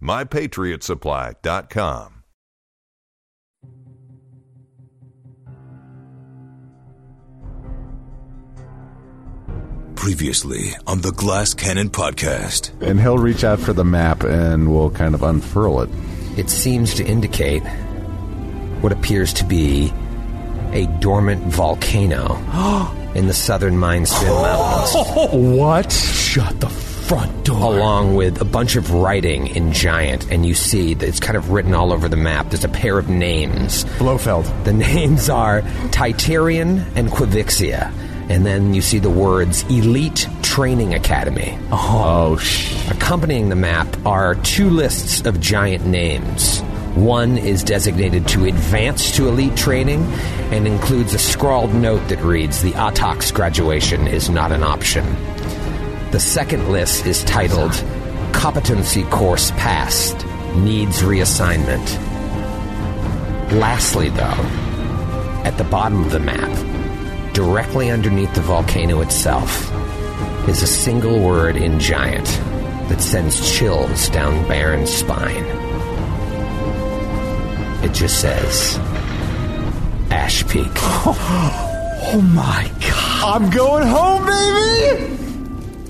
mypatriotsupply.com. Previously on the Glass Cannon podcast. And he'll reach out for the map and we'll kind of unfurl it. It seems to indicate what appears to be a dormant volcano in the southern Mindspin Mountains. What? Shut the front door. along with a bunch of writing in giant, and you see that it's kind of written all over the map. There's a pair of names. Blofeld. The names are Titarian and Quivixia. And then you see the words Elite Training Academy. Uh-huh. Oh, sh. Accompanying the map are two lists of giant names. One is designated to advance to elite training and includes a scrawled note that reads The ATOX graduation is not an option. The second list is titled Competency Course Passed Needs Reassignment. Lastly, though, at the bottom of the map, directly underneath the volcano itself, is a single word in giant that sends chills down Baron's spine. It just says Ash Peak. Oh my god. I'm going home, baby!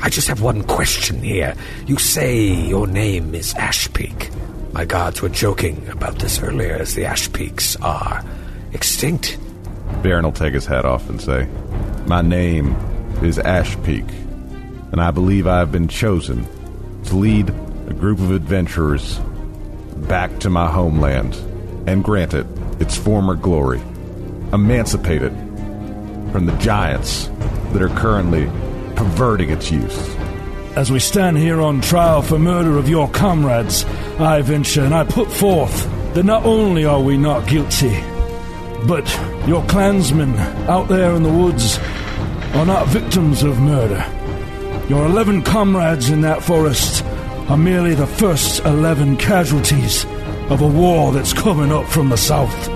I just have one question here. You say your name is Ashpeak. My gods were joking about this earlier as the Ash Peaks are extinct. Baron will take his hat off and say, My name is Ashpeak, and I believe I have been chosen to lead a group of adventurers back to my homeland and grant it its former glory, emancipate it from the giants that are currently perverting its use. As we stand here on trial for murder of your comrades, I venture and I put forth that not only are we not guilty, but your clansmen out there in the woods are not victims of murder. Your eleven comrades in that forest are merely the first eleven casualties of a war that's coming up from the south.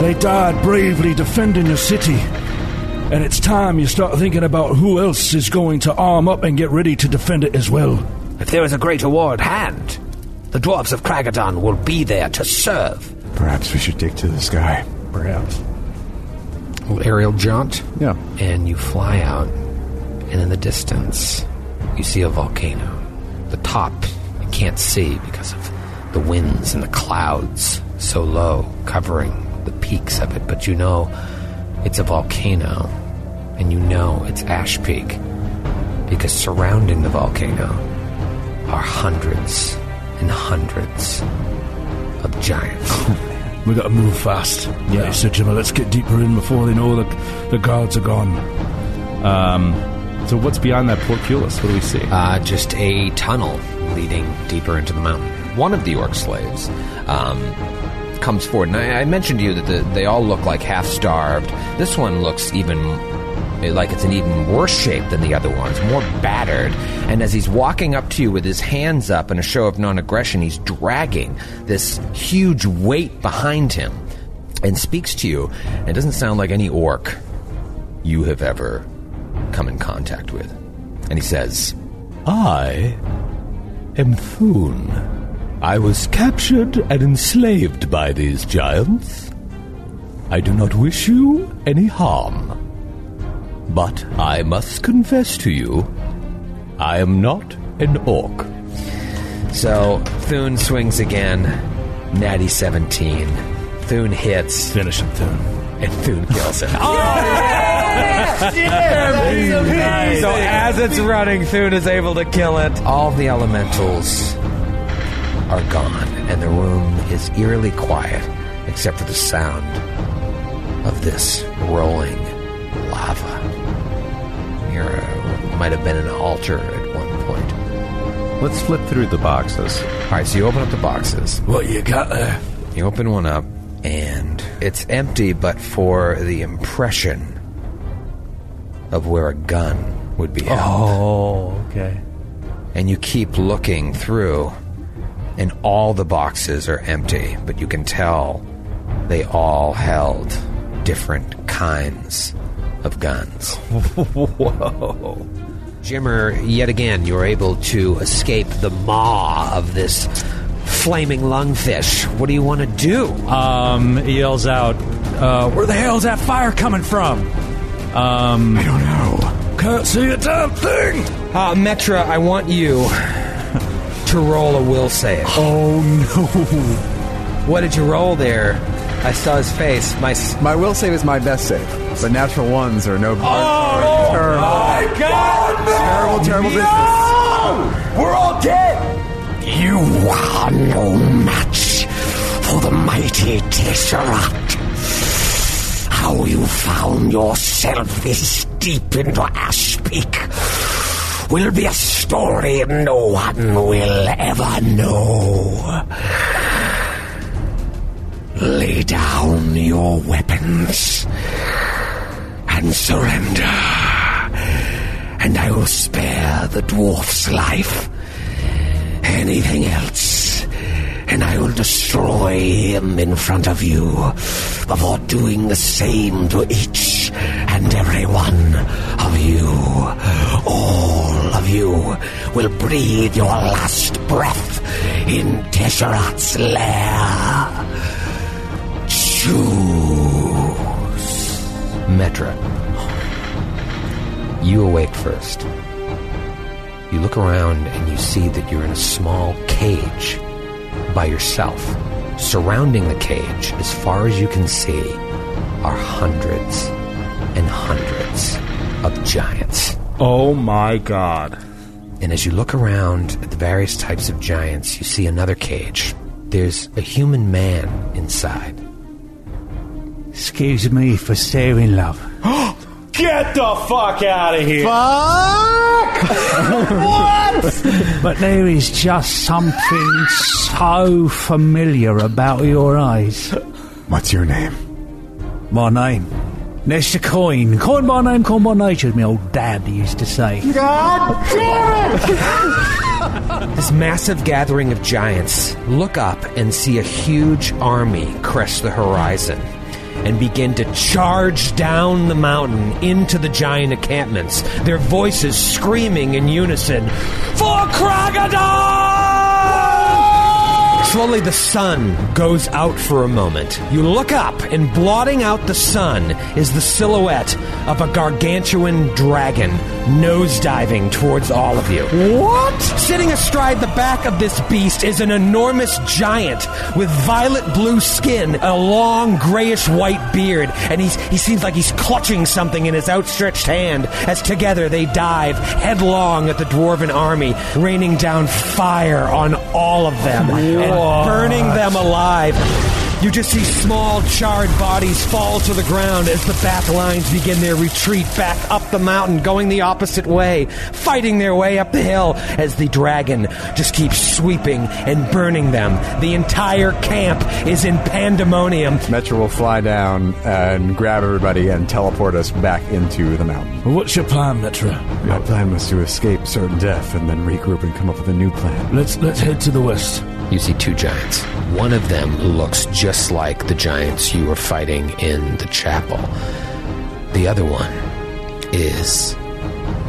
They died bravely defending your city, and it's time you start thinking about who else is going to arm up and get ready to defend it as well. If there is a great war at hand, the dwarves of Kraggodan will be there to serve. Perhaps we should dig to the sky. Perhaps. Little aerial jaunt, Yeah. and you fly out, and in the distance, you see a volcano. The top you can't see because of the winds and the clouds so low covering the peaks of it, but you know it's a volcano, and you know it's Ash Peak because surrounding the volcano are hundreds and hundreds of giants. We gotta move fast. Yeah, you said, Jimmy, let's get deeper in before they know the, the guards are gone. Um, so what's beyond that portcullis? What do we see? Uh, just a tunnel leading deeper into the mountain. One of the orc slaves um, comes forward, and I, I mentioned to you that the, they all look like half starved. This one looks even like it's in even worse shape than the other ones, more battered. And as he's walking up to you with his hands up in a show of non aggression, he's dragging this huge weight behind him and speaks to you. And doesn't sound like any orc you have ever come in contact with. And he says, I am Thune. I was captured and enslaved by these giants. I do not wish you any harm. But I must confess to you, I am not an orc. So Thune swings again, Natty 17. Thune hits. Finish him, Thune. And Thune kills him. Oh, amazing. So as it's running, Thune is able to kill it. All the elementals are gone, and the room is eerily quiet, except for the sound of this rolling lava. Near a, might have been an altar at one point. Let's flip through the boxes. All right, so you open up the boxes. What you got there? You open one up, and it's empty, but for the impression of where a gun would be held. Oh, okay. And you keep looking through, and all the boxes are empty, but you can tell they all held different kinds of guns. Whoa. Jimmer, yet again, you're able to escape the maw of this flaming lungfish. What do you want to do? Um, he yells out, uh, "Where the hell's that fire coming from?" Um, I don't know. Can't see a damn thing. Uh, Metra, I want you to roll a will save. Oh no. What did you roll there? I saw his face. My s- My will save is my best save, but natural ones are no. Oh, terrible, my God! terrible, terrible business. We're all dead. You are no match for the mighty Tesseract. How you found yourself this deep into Ash Peak will be a story no one will ever know. Lay down your weapons and surrender, and I will spare the dwarf's life. Anything else, and I will destroy him in front of you before doing the same to each and every one of you. All of you will breathe your last breath in Tesserat's lair. Choose. Metra. You awake first. You look around and you see that you're in a small cage by yourself. Surrounding the cage, as far as you can see, are hundreds and hundreds of giants. oh my god. And as you look around at the various types of giants, you see another cage. There's a human man inside. Excuse me for staring, love. Get the fuck out of here! Fuck! what? But there is just something so familiar about your eyes. What's your name? My name. Nestor Coin. Coin by name, coin by nature, as my old dad used to say. God damn! it! This massive gathering of giants look up and see a huge army crest the horizon and begin to charge down the mountain into the giant encampments, their voices screaming in unison, For Kraggodan! Slowly the sun goes out for a moment. You look up, and blotting out the sun is the silhouette of a gargantuan dragon nosediving towards all of you. What? Sitting astride the back of this beast is an enormous giant with violet blue skin, a long grayish white beard, and he's, he seems like he's clutching something in his outstretched hand as together they dive headlong at the dwarven army, raining down fire on all of them and burning them alive. You just see small, charred bodies fall to the ground as the back lines begin their retreat back up the mountain, going the opposite way, fighting their way up the hill as the dragon just keeps sweeping and burning them. The entire camp is in pandemonium. Metra will fly down and grab everybody and teleport us back into the mountain. What's your plan, Metra? My plan was to escape certain death and then regroup and come up with a new plan. Let's let's head to the west. You see two giants. One of them looks just like the giants you were fighting in the chapel. The other one is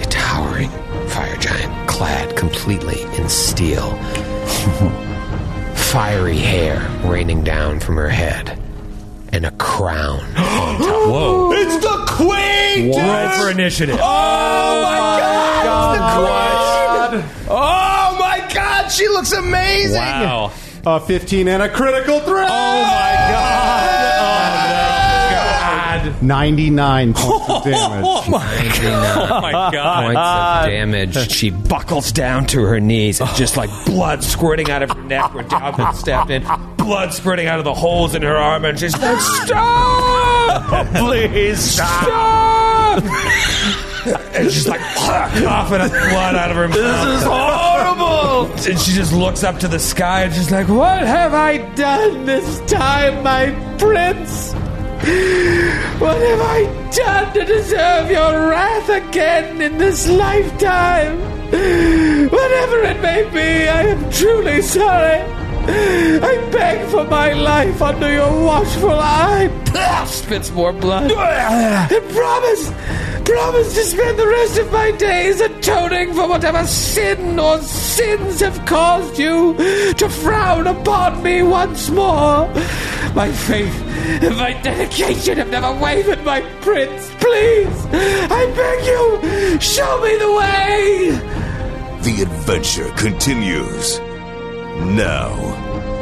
a towering fire giant, clad completely in steel. Fiery hair raining down from her head, and a crown on top. Whoa! It's the queen! Roll for initiative. Oh my oh, god! It's the queen! Oh my god! She looks amazing! Wow. a 15, and a critical threat. Oh my god! 99 points of damage. Oh, oh my god! points of damage. She buckles down to her knees, and just like blood squirting out of her neck where Dalvin stepped in, blood spurting out of the holes in her arm, and she's like, "Stop! Please Stop!" and she's like coughing up blood out of her mouth. This is horrible. And she just looks up to the sky and she's like, "What have I done this time, my prince? What have I done to deserve your wrath again in this lifetime? Whatever it may be, I am truly sorry. I beg for my life under your watchful eye. Spits more blood. And promise, promise to spend the rest of my days atoning for whatever sin or sins have caused you to frown upon me once more. My faith and my dedication have never wavered, my prince. Please, I beg you, show me the way. The adventure continues now.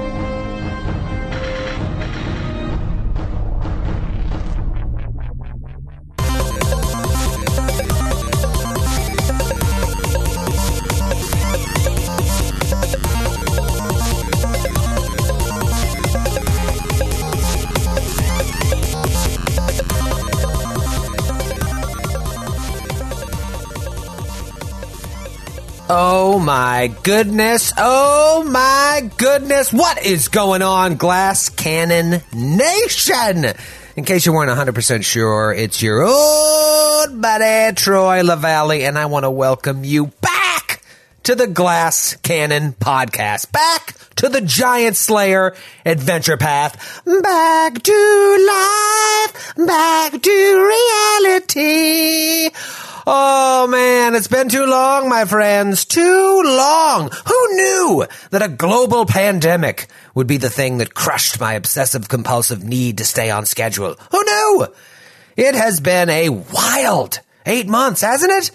Oh my goodness. Oh my goodness. What is going on, Glass Cannon Nation? In case you weren't 100% sure, it's your old buddy Troy Lavallee, and I want to welcome you back to the Glass Cannon podcast. Back to the Giant Slayer adventure path. Back to life. Back to reality. Oh man, it's been too long, my friends. Too long. Who knew that a global pandemic would be the thing that crushed my obsessive compulsive need to stay on schedule? Who knew? It has been a wild eight months, hasn't it?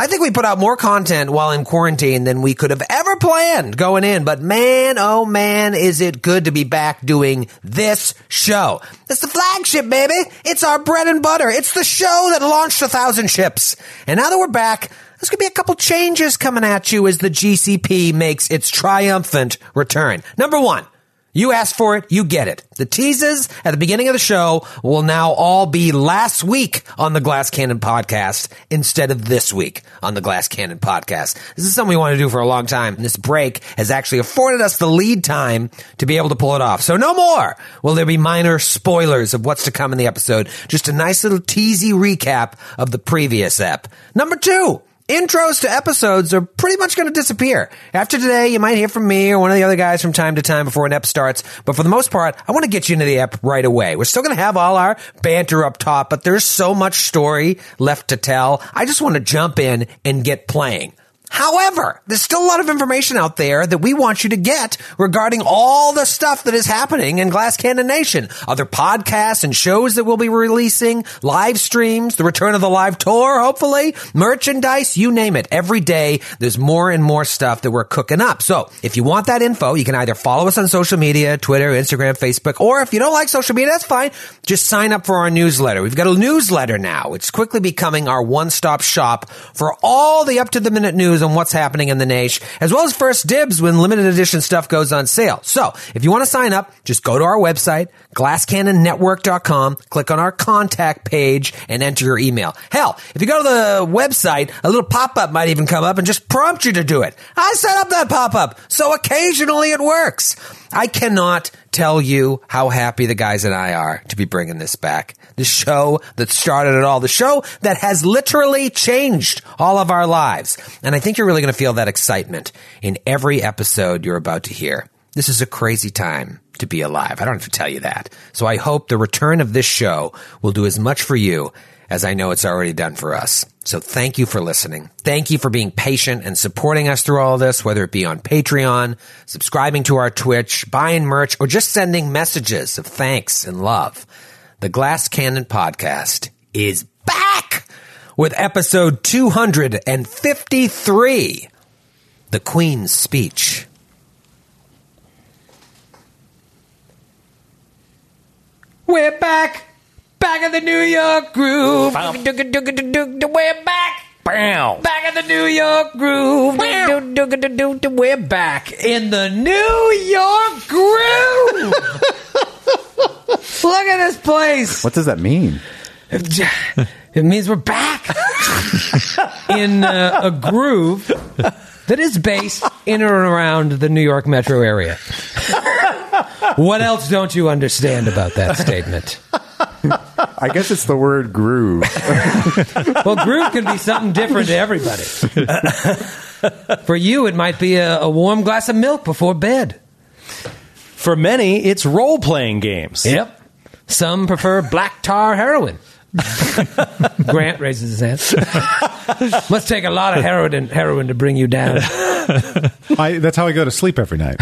I think we put out more content while in quarantine than we could have ever planned going in, but man, oh man, is it good to be back doing this show. It's the flagship, baby. It's our bread and butter. It's the show that launched a thousand ships. And now that we're back, there's going to be a couple changes coming at you as the GCP makes its triumphant return. Number one, you asked for it, you get it. The teases at the beginning of the show will now all be last week on the Glass Cannon podcast instead of this week on the Glass Cannon podcast. This is something we want to do for a long time. And this break has actually afforded us the lead time to be able to pull it off. So no more will there be minor spoilers of what's to come in the episode. Just a nice little teasy recap of the previous ep. Number two, intros to episodes are pretty much going to disappear. After today, you might hear from me or one of the other guys from time to time before an ep starts, but for the most part, I want to get you into the ep right away. We're still going to have all our banter up top, but there's so much story left to tell. I just want to jump in and get playing. However, there's still a lot of information out there that we want you to get regarding all the stuff that is happening in Glass Cannon Nation. Other podcasts and shows that we'll be releasing, live streams, the return of the live tour, hopefully, merchandise, you name it. Every day, there's more and more stuff that we're cooking up. So, if you want that info, you can either follow us on social media, Twitter, Instagram, Facebook, or if you don't like social media, that's fine. Just sign up for our newsletter. We've got a newsletter now. It's quickly becoming our one-stop shop for all the up-to-the-minute news on what's happening in the Naish, as well as first dibs when limited edition stuff goes on sale. So, if you want to sign up, just go to our website, glasscannonnetwork.com, click on our contact page, and enter your email. Hell, if you go to the website, a little pop-up might even come up and just prompt you to do it. I set up that pop-up, so occasionally it works. I cannot tell you how happy the guys and I are to be bringing this back. The show that started it all, the show that has literally changed all of our lives. And I think you're really going to feel that excitement in every episode you're about to hear. This is a crazy time to be alive. I don't have to tell you that. So I hope the return of this show will do as much for you as I know it's already done for us. So thank you for listening. Thank you for being patient and supporting us through all this, whether it be on Patreon, subscribing to our Twitch, buying merch, or just sending messages of thanks and love. The Glass Cannon podcast is back with episode 253, The Queen's Speech. We're back. Back in the New York groove. We're back. Back in the New York groove. We're back in the New York groove. Look at this place. What does that mean? It means we're back in uh, a groove that is based in and around the New York metro area. what else don't you understand about that statement? I guess it's the word groove. Well, groove can be something different to everybody. For you, it might be a, a warm glass of milk before bed. For many, it's role playing games. Yep. Some prefer black tar heroin. Grant raises his hand. Must take a lot of heroin heroin to bring you down. I, that's how I go to sleep every night.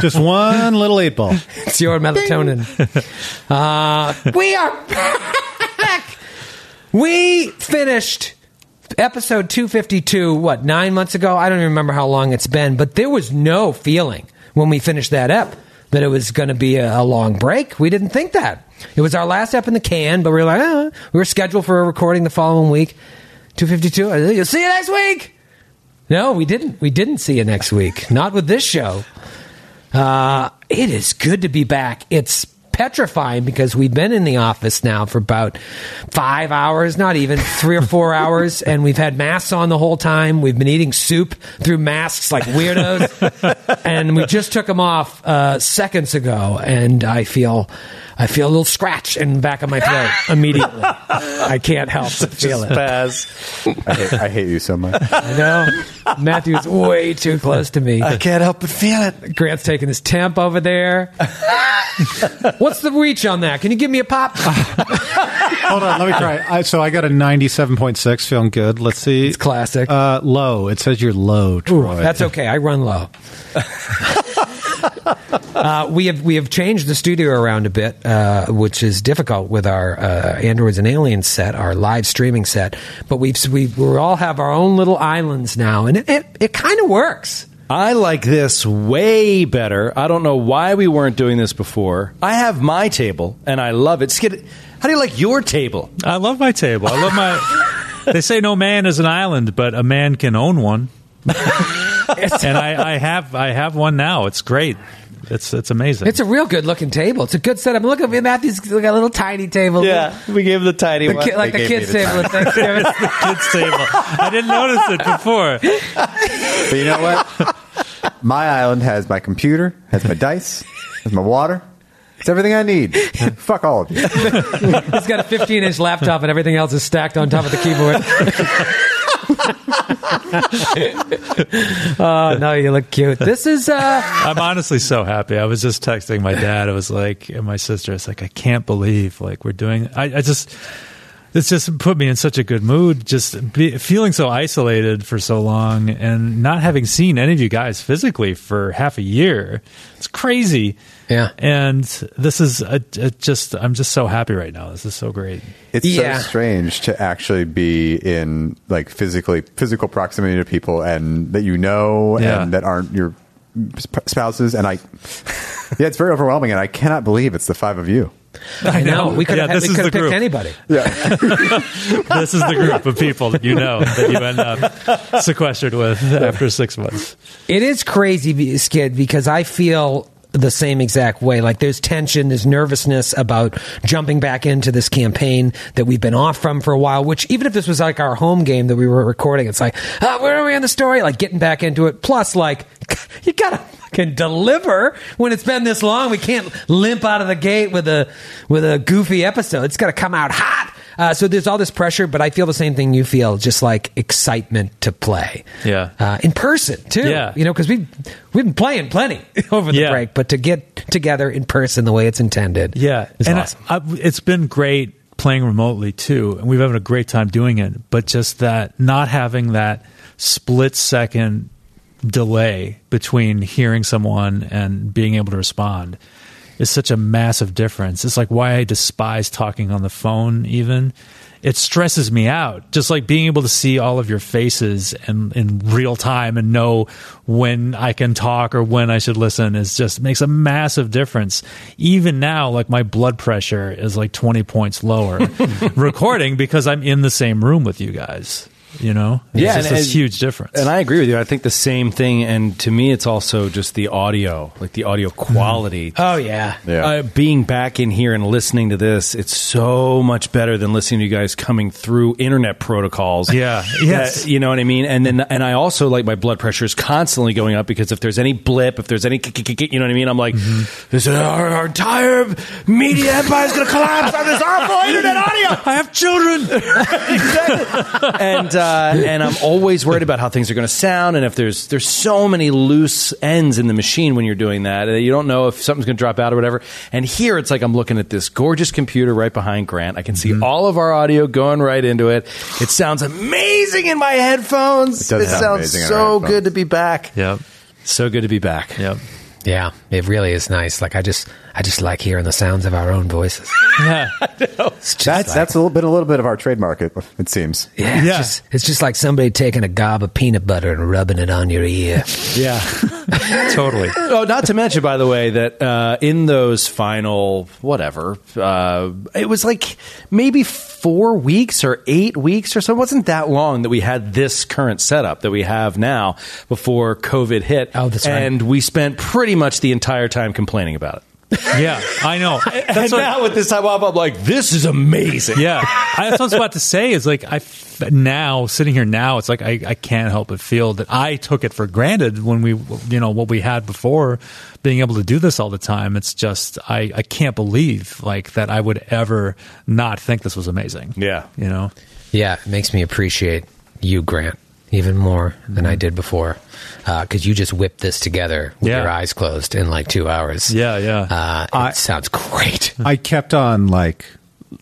Just one little eight ball. It's your melatonin. Uh, we are back. We finished episode 252, what, nine months ago? I don't even remember how long it's been, but there was no feeling when we finished that ep that it was going to be a, a long break. We didn't think that. It was our last ep in the can, but we were like, ah, we were scheduled for a recording the following week. 252. I think, You'll see you next week. No, we didn't. We didn't see you next week. Not with this show. Uh, it is good to be back. It's petrifying because we've been in the office now for about five hours, not even three or four hours, and we've had masks on the whole time. We've been eating soup through masks like weirdos, and we just took them off uh, seconds ago, and I feel. I feel a little scratch in the back of my throat immediately. I can't help but feel it. I hate, I hate you so much. I know. Matthew's way too close to me. I can't help but feel it. Grant's taking his temp over there. What's the reach on that? Can you give me a pop? Hold on, let me try. I, so I got a ninety-seven point six, feeling good. Let's see. It's classic. Uh, low. It says you're low, Troy. That's okay. I run low. uh, we have we have changed the studio around a bit, uh, which is difficult with our uh, androids and aliens set, our live streaming set. But we've we we all have our own little islands now, and it it, it kind of works. I like this way better. I don't know why we weren't doing this before. I have my table and I love it. Skid, how do you like your table? I love my table. I love my. they say no man is an island, but a man can own one. and I, I have I have one now. It's great. It's it's amazing. It's a real good looking table. It's a good setup. Look at me, Matthew's got a little tiny table. Yeah, we gave him the tiny The one. ki- like They the gave kids' the table tiny- at Thanksgiving. the kids table. I didn't notice it before. But you know what? My island has my computer, has my dice, has my water. It's everything I need. Fuck all of you. He's got a 15 inch laptop and everything else is stacked on top of the keyboard. Oh no, you look cute. This is uh I'm honestly so happy. I was just texting my dad. I was like, and my sister. It's like I can't believe like we're doing. I, I just. It's just put me in such a good mood. Just be, feeling so isolated for so long, and not having seen any of you guys physically for half a year. It's crazy. Yeah. And this is a, a just. I'm just so happy right now. This is so great. It's Yeah. so strange to actually be in like physically physical proximity to people and that you know Yeah. and that aren't your sp- spouses. And I, yeah, it's very overwhelming. And I cannot believe it's the five of you. I know. We could Yeah, have this we could have picked group. anybody. this is the group of people that you know that you end up sequestered with after six months. It is crazy, Skid, because I feel the same exact way. Like there's tension, there's nervousness about jumping back into this campaign that we've been off from for a while. Which even if this was like our home game that we were recording, it's like, ah, where are we in the story? Like getting back into it. Plus, like you gotta fucking deliver when it's been this long. We can't limp out of the gate with a with a goofy episode. It's got to come out hot. Uh, so there's all this pressure, but I feel the same thing you feel, just like excitement to play Yeah. uh, in person too. Yeah. you know, because we've we've been playing plenty over the Yeah. break, but to get together in person the way it's intended, Yeah, is and awesome. I, I, it's been great playing remotely too, and we've having a great time doing it. But just that not having that split second delay between hearing someone and being able to respond is such a massive difference. It's like why I despise talking on the phone even. It stresses me out. Just like being able to see all of your faces and in real time and know when I can talk or when I should listen is just makes a massive difference. Even now, like my blood pressure is like 20 points lower recording because I'm in the same room with you guys. You know? It's yeah, just and- this and- huge difference. And I agree with you. I think the same thing. And to me, it's also just the audio, like the audio quality. Oh yeah. Uh, being back in here and listening to this, it's so much better than listening to you guys coming through internet protocols. Yeah. Yes. That- you know what I mean? And then, and I also like my blood pressure is constantly going up because if there's any blip, if there's any, you know what I mean? I'm like, this our, our entire media empire is going to collapse on this awful internet audio. I have children. and uh, and I'm always worried about how things are going to sound, and if there's there's so many loose ends in the machine when you're doing that, you don't know if something's going to drop out or whatever. And here it's like I'm looking at this gorgeous computer right behind Grant. I can see Mm-hmm. all of our audio going right into it. It sounds amazing in my headphones. It does sound sounds amazing in our so good to be back. Yep. So good to be back. Yep. Yeah, it really is nice. Like I just, I just like hearing the sounds of our own voices. Yeah. It's just That's like- that's a little bit a little bit of our trademark. It, it seems. yeah, it's, Just, it's just like somebody taking a gob of peanut butter and rubbing it on your ear. Yeah. totally. Oh, not to mention, by the way, that uh, in those final whatever, uh, it was like maybe four weeks or eight weeks or so. It wasn't that long that we had this current setup that we have now before COVID hit. Oh, that's right. And we spent pretty much the entire time complaining about it. Yeah, I know. and That's what, now with this time off, I'm like, this is amazing. yeah, I, that's what I was about to say. Is like I f- now sitting here now, it's like I, I can't help but feel that I took it for granted when we, you know, what we had before, being able to do this all the time. It's just I, I can't believe like that I would ever not think this was amazing. Yeah. you know. Yeah, it makes me appreciate you, Grant, even more than I did before. Because you just whipped this together with Yeah. your eyes closed in like two hours. Yeah, yeah. Uh, it I- sounds great. I kept on like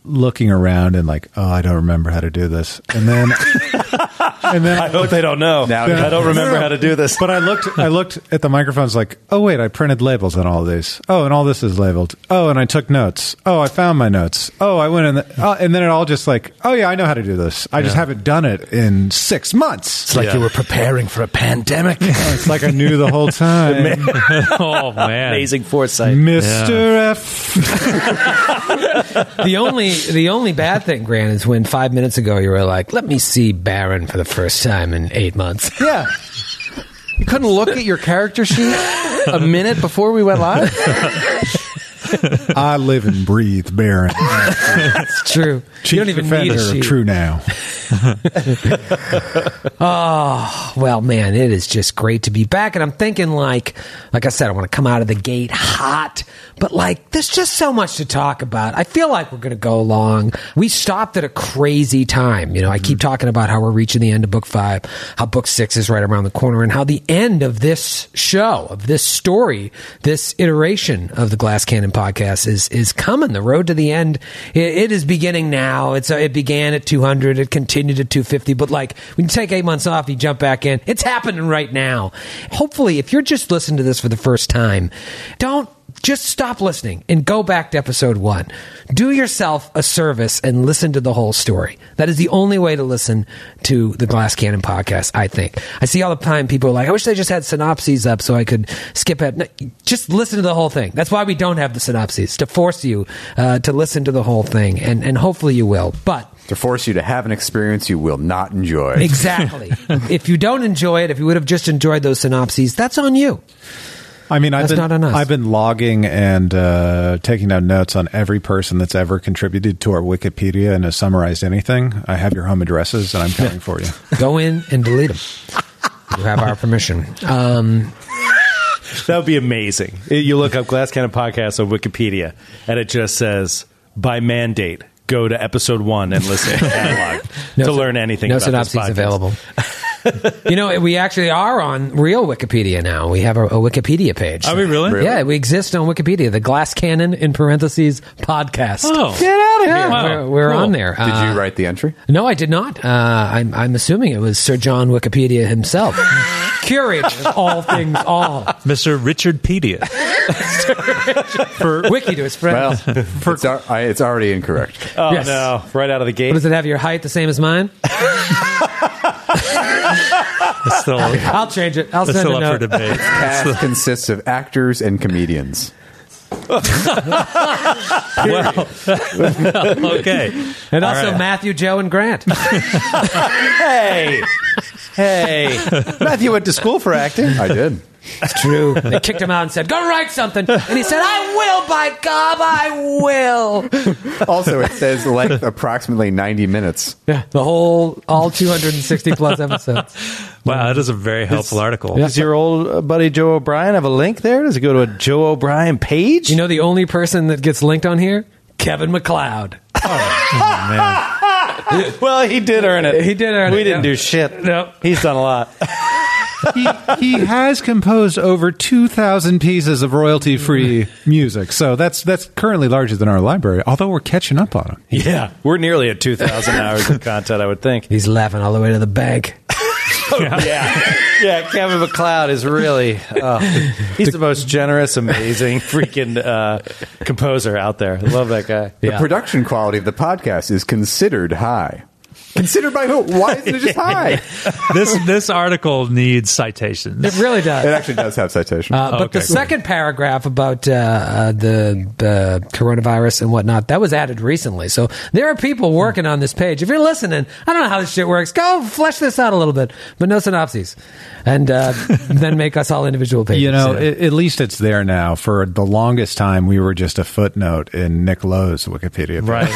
looking around and like, oh, I don't remember how to do this, and then and then I hope they don't know. Now- I don't remember how to do this. But I looked, I looked at the microphones like, oh wait, I printed labels on all of these. Oh, and all this is labeled. Oh, and I took notes. Oh, I found my notes. Oh, I went in, the, oh, and then it all just like, oh yeah, I know how to do this. I just haven't done it in six months. It's like you were preparing for a pandemic. It's like I knew the whole time, oh man, Amazing foresight. Mister F. the only the only bad thing, Grant, is when five minutes ago you were like, "Let me see Baron for the first time in eight months." Yeah. You couldn't look at your character sheet a minute before we went live? I live and breathe Baron. It's true. Chief you don't even need defender a of sheet. True now. Oh well, man, it is just great to be back, and I'm thinking like, like I said, I want to come out of the gate hot, but like, there's just so much to talk about. I feel like we're going to go long. We stopped at a crazy time. You know, I keep mm-hmm. talking about how we're reaching the end of book five, how book six is right around the corner, and how the end of this show, of this story, this iteration of the Glass Cannon podcast is is coming. The road to the end, it, it is beginning now. It's it began at 200, it continued at 250, but like when you take eight months off, you jump back in. It's happening right now. Hopefully, if you're just listening to this for the first time, don't just stop listening and go back to episode one. Do yourself a service and listen to the whole story. That is the only way to listen to the Glass Cannon podcast, I think. I see all the time people are like, I wish they just had synopses up so I could skip it. No, just listen to the whole thing. That's why we don't have the synopses, to force you uh, to listen to the whole thing. And, and hopefully you will. But To force you to have an experience you will not enjoy. Exactly. if you don't enjoy it, if you would have just enjoyed those synopses, that's on you. I mean, I've That's been, not on us. I've been logging and uh, taking down notes on every person that's ever contributed to our Wikipedia and has summarized anything. I have your home addresses, and I'm coming for you. Go in and delete them. You have our permission. Um, That would be amazing. You look up Glass Cannon Podcast on Wikipedia, and it just says, by mandate, go to episode one and listen to catalog No to syn- learn anything no about this synopses available. you know, we actually are on real Wikipedia now. We have a, a Wikipedia page. Are we really? Yeah, we exist on Wikipedia. The Glass Cannon in parentheses podcast. Oh, Get out of here. Yeah, Wow. we're, we're Cool. on there. Did you write the entry? No, I did not. Uh, I'm, I'm assuming it was Sir John Wikipedia himself. curator of all things all. Mr. Richard Pedia. For Wiki to his Well, friends. it's, al- I- it's already incorrect. Oh Yes. no! Right out of the gate. What does it have? Your height the same as mine? Still, I'll change it. I'll send still a up for note. debate. Cast consists of actors and comedians. Well, okay. And All also right. Matthew, Joe, and Grant. hey, hey! Matthew went to school for acting. I did. It's true. They kicked him out and said, "Go write something," and he said, "I will. By God, I will." Also, it says length approximately 90 minutes. Yeah, the whole all 260 plus episodes. Wow, that is a very helpful article. Does your old uh, buddy Joe O'Brien have a link there? Does it go to a Joe O'Brien page? You know the only person that gets linked on here, Kevin MacLeod. well, he did earn it. He did earn we it, We didn't yeah. do shit. Nope. He's done a lot. He, he has composed over 2,000 pieces of royalty free music. So that's that's currently larger than our library, although we're catching up on him. Yeah, we're nearly at two thousand hours of content. I would think. He's laughing all the way to the bank. yeah, yeah. Kevin MacLeod is really. Oh, he's the most generous, amazing, freaking uh, composer out there. Love that guy. The production quality of the podcast is considered high. Considered by who? Why isn't it just high? this this article needs citations. It really does. It actually does have citations. Uh, but Okay, the cool. second paragraph about uh, uh, the uh, coronavirus and whatnot that was added recently. So there are people working on this page. If you're listening, I don't know how this shit works. Go flesh this out a little bit, but no synopses, and uh, then make us all individual pages. You know, at, at least it's there now. For the longest time, we were just a footnote in Nick Lowe's Wikipedia. Right.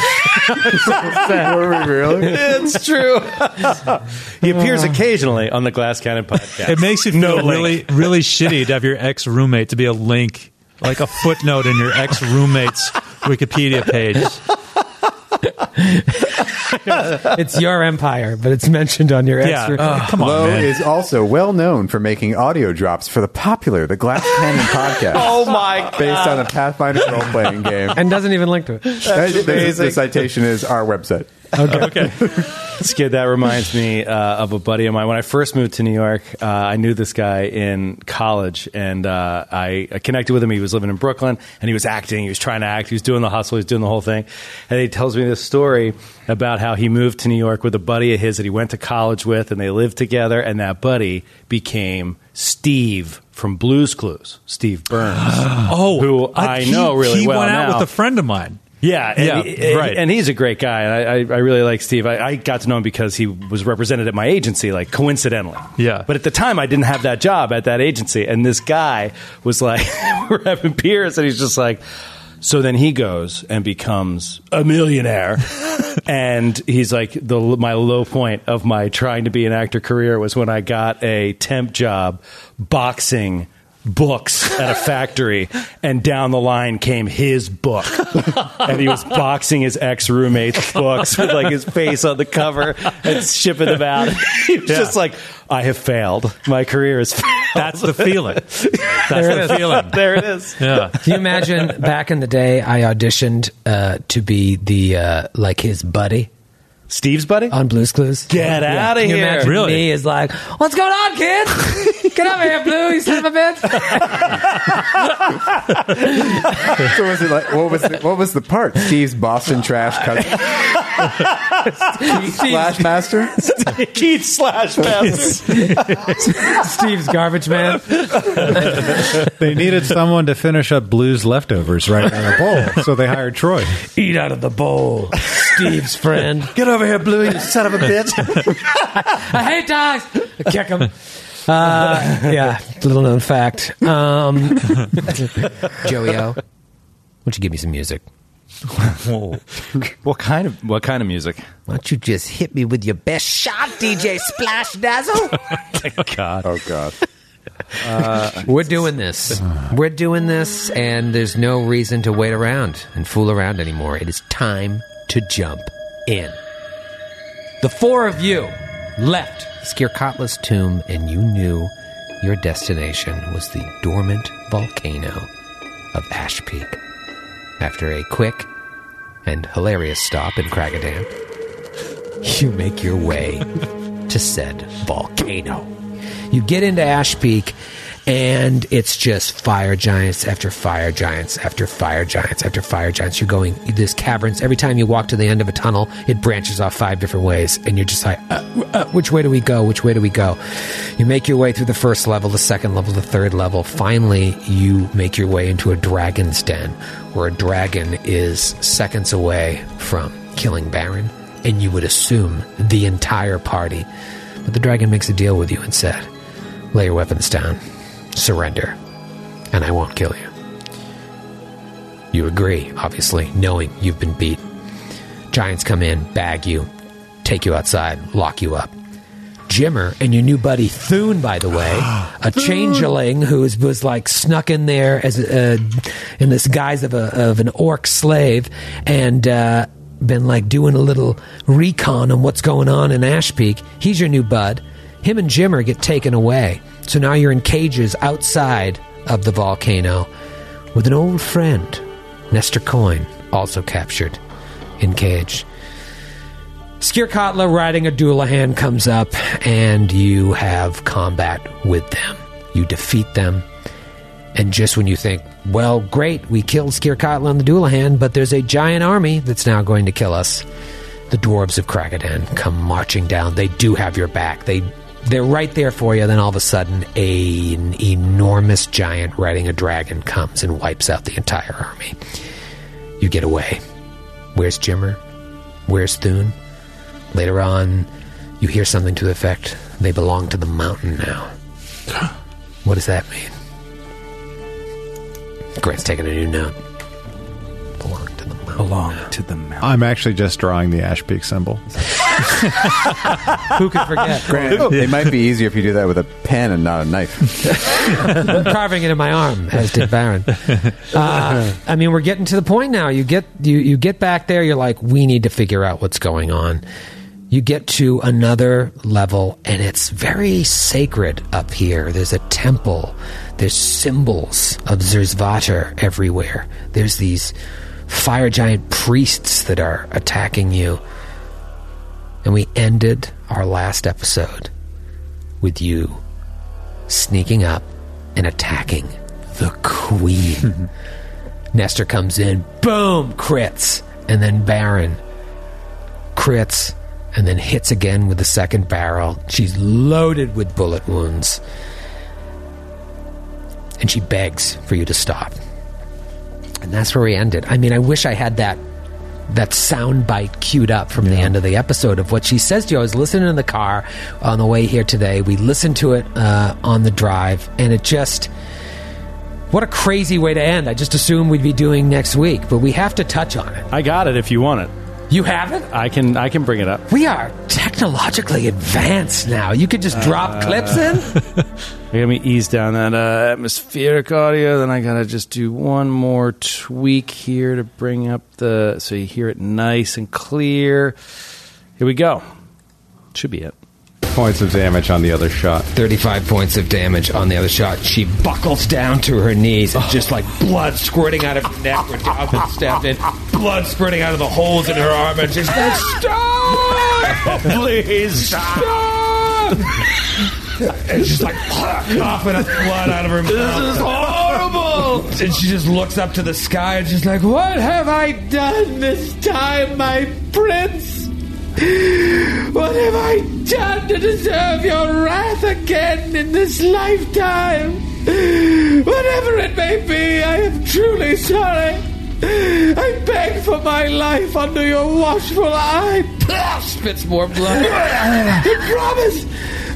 Were we really? It's true. he appears occasionally on the Glass Cannon podcast. It makes you feel No really really shitty to have your ex roommate to be a link, like a footnote in your ex roommate's Wikipedia page. it's your empire, but it's mentioned on your Yeah. extra. Oh, come on, Lowe man. is also well known for making audio drops for the popular The Glass Cannon podcast. Oh my god! Based on a Pathfinder role playing game. and doesn't even link to it. That- the- amazing. The citation is our website. Okay. Skid, that reminds me uh, of a buddy of mine. When I first moved to New York, uh, I knew this guy in college, and uh, I, I connected with him. He was living in Brooklyn, and he was acting. He was trying to act. He was doing the hustle. He was doing the whole thing. And he tells me this story about how he moved to New York with a buddy of his that he went to college with, and they lived together. And that buddy became Steve from Blues Clues, Steve Burns. Oh, who I, he- know really he well went out now. with a friend of mine. Yeah, and, Yeah, right. And he's a great guy. And I, I, I really like Steve. I, I got to know him because he was represented at my agency, like coincidentally. Yeah. But at the time, I didn't have that job at that agency. And this guy was like, we're having beers, and he's just like. So then he goes and becomes a millionaire, and he's like the my low point of my trying to be an actor career was when I got a temp job boxing books at a factory and down the line came his book and he was boxing his ex roommate's books with like his face on the cover and shipping them out he was Yeah. just like i have failed my career is." failed That's the feeling. That's There the is. feeling. there it is Yeah. Can you imagine back in the day, I auditioned uh, to be the uh, like his buddy steve's buddy on Blues Clues. Get outta Can you here. imagine Really? Me is like, what's going on, kid? Get over here, Blue. You son of a bitch. So was it like what was the, what was the part? Steve's Boston trash cousin, Splash Master. keith slash master Steve's garbage man. They needed someone to finish up Blue's leftovers right in a bowl, so they hired Troy. Eat out of the bowl. Steve's friend. get over here blue you son of a bitch I hate dogs. I kick him. Uh, yeah, little known fact. Um, Joey O, why don't you give me some music? what kind of what kind of music Why don't you just hit me with your best shot, DJ Splash Dazzle? god Oh God. We're doing this. We're doing this, and there's no reason to wait around and fool around anymore. It is time to jump in. The four of you left Skirkatla's tomb, and you knew your destination was the dormant volcano of Ash Peak. After a quick and hilarious stop in Kraggodan, you make your way to said volcano. You get into Ash Peak, and it's just fire giants after fire giants after fire giants after fire giants. You're going this caverns. Every time you walk to the end of a tunnel, it branches off five different ways, and you're just like, uh, uh, which way do we go? Which way do we go? You make your way through the first level, the second level, the third level. Finally, you make your way into a dragon's den, where a dragon is seconds away from killing Baron, and you would assume the entire party. But the dragon makes a deal with you and said, "Lay your weapons down." Surrender, and I won't kill you. You agree, obviously, knowing you've been beat. Giants come in, bag you, take you outside, lock you up. Jimmer and your new buddy Thune, by the way, a changeling who was, was like snuck in there as a, uh, in this guise of a of an orc slave, and uh, been like doing a little recon on what's going on in Ash Peak. He's your new bud. Him and Jimmer get taken away. So now you're in cages outside of the volcano with an old friend, Nestor Coin, also captured in cage. Skirkatla riding a dullahan comes up, and you have combat with them. You defeat them, and just when you think, well, great, we killed Skirkatla and the dullahan, but there's a giant army that's now going to kill us. The dwarves of Kraggodan come marching down. They do have your back. They they're right there for you. Then all of a sudden, a, an enormous giant riding a dragon comes and wipes out the entire army. You get away. Where's Jimmer? Where's Thune? Later on, you hear something to the effect they belong to the mountain now. what does that mean? Grant's taking a new note. Belong to the mountain. Belong to the mountain. I'm actually just drawing the Ash Peak symbol. Who could forget? Grant, it might be easier if you do that with a pen and not a knife. I'm carving it in my arm, as did Baron. Uh, I mean, we're getting to the point now. You get you you get back there. You're like, we need to figure out what's going on. You get to another level, and it's very sacred up here. There's a temple. There's symbols of Zursvaater everywhere. There's these fire giant priests that are attacking you. And we ended our last episode with you sneaking up and attacking the queen. Nestor comes in, boom, crits, and then Baron crits, and then hits again with the second barrel. She's loaded with bullet wounds. And she begs for you to stop. And that's where we ended. I mean, I wish I had that that sound bite queued up from the end of the episode of what she says to you. I was listening in the car on the way here today. We listened to it uh, on the drive, and it just. What a crazy way to end. I just assumed we'd be doing next week, but we have to touch on it. I got it if you want it. You have it? I can I can bring it up. We are technologically advanced now. You could just drop Uh, clips in. Let me ease down that uh, atmospheric audio. Then I gotta just do one more tweak here to bring up the so you hear it nice and clear. Here we go. Should be it. Points of damage on the other shot. 35 points of damage on the other shot. She buckles down to her knees and just like blood squirting out of her neck where Dog had stabbed in, blood spurting out of the holes in her arm, and she's like, Stop! Please stop! and she's like coughing up blood out of her mouth. This is horrible! And she just looks up to the sky and she's like, What have I done this time, my prince? What have I done to deserve your wrath again in this lifetime? Whatever it may be, I am truly sorry. I beg for my life under your watchful eye. Spits more blood. and promise,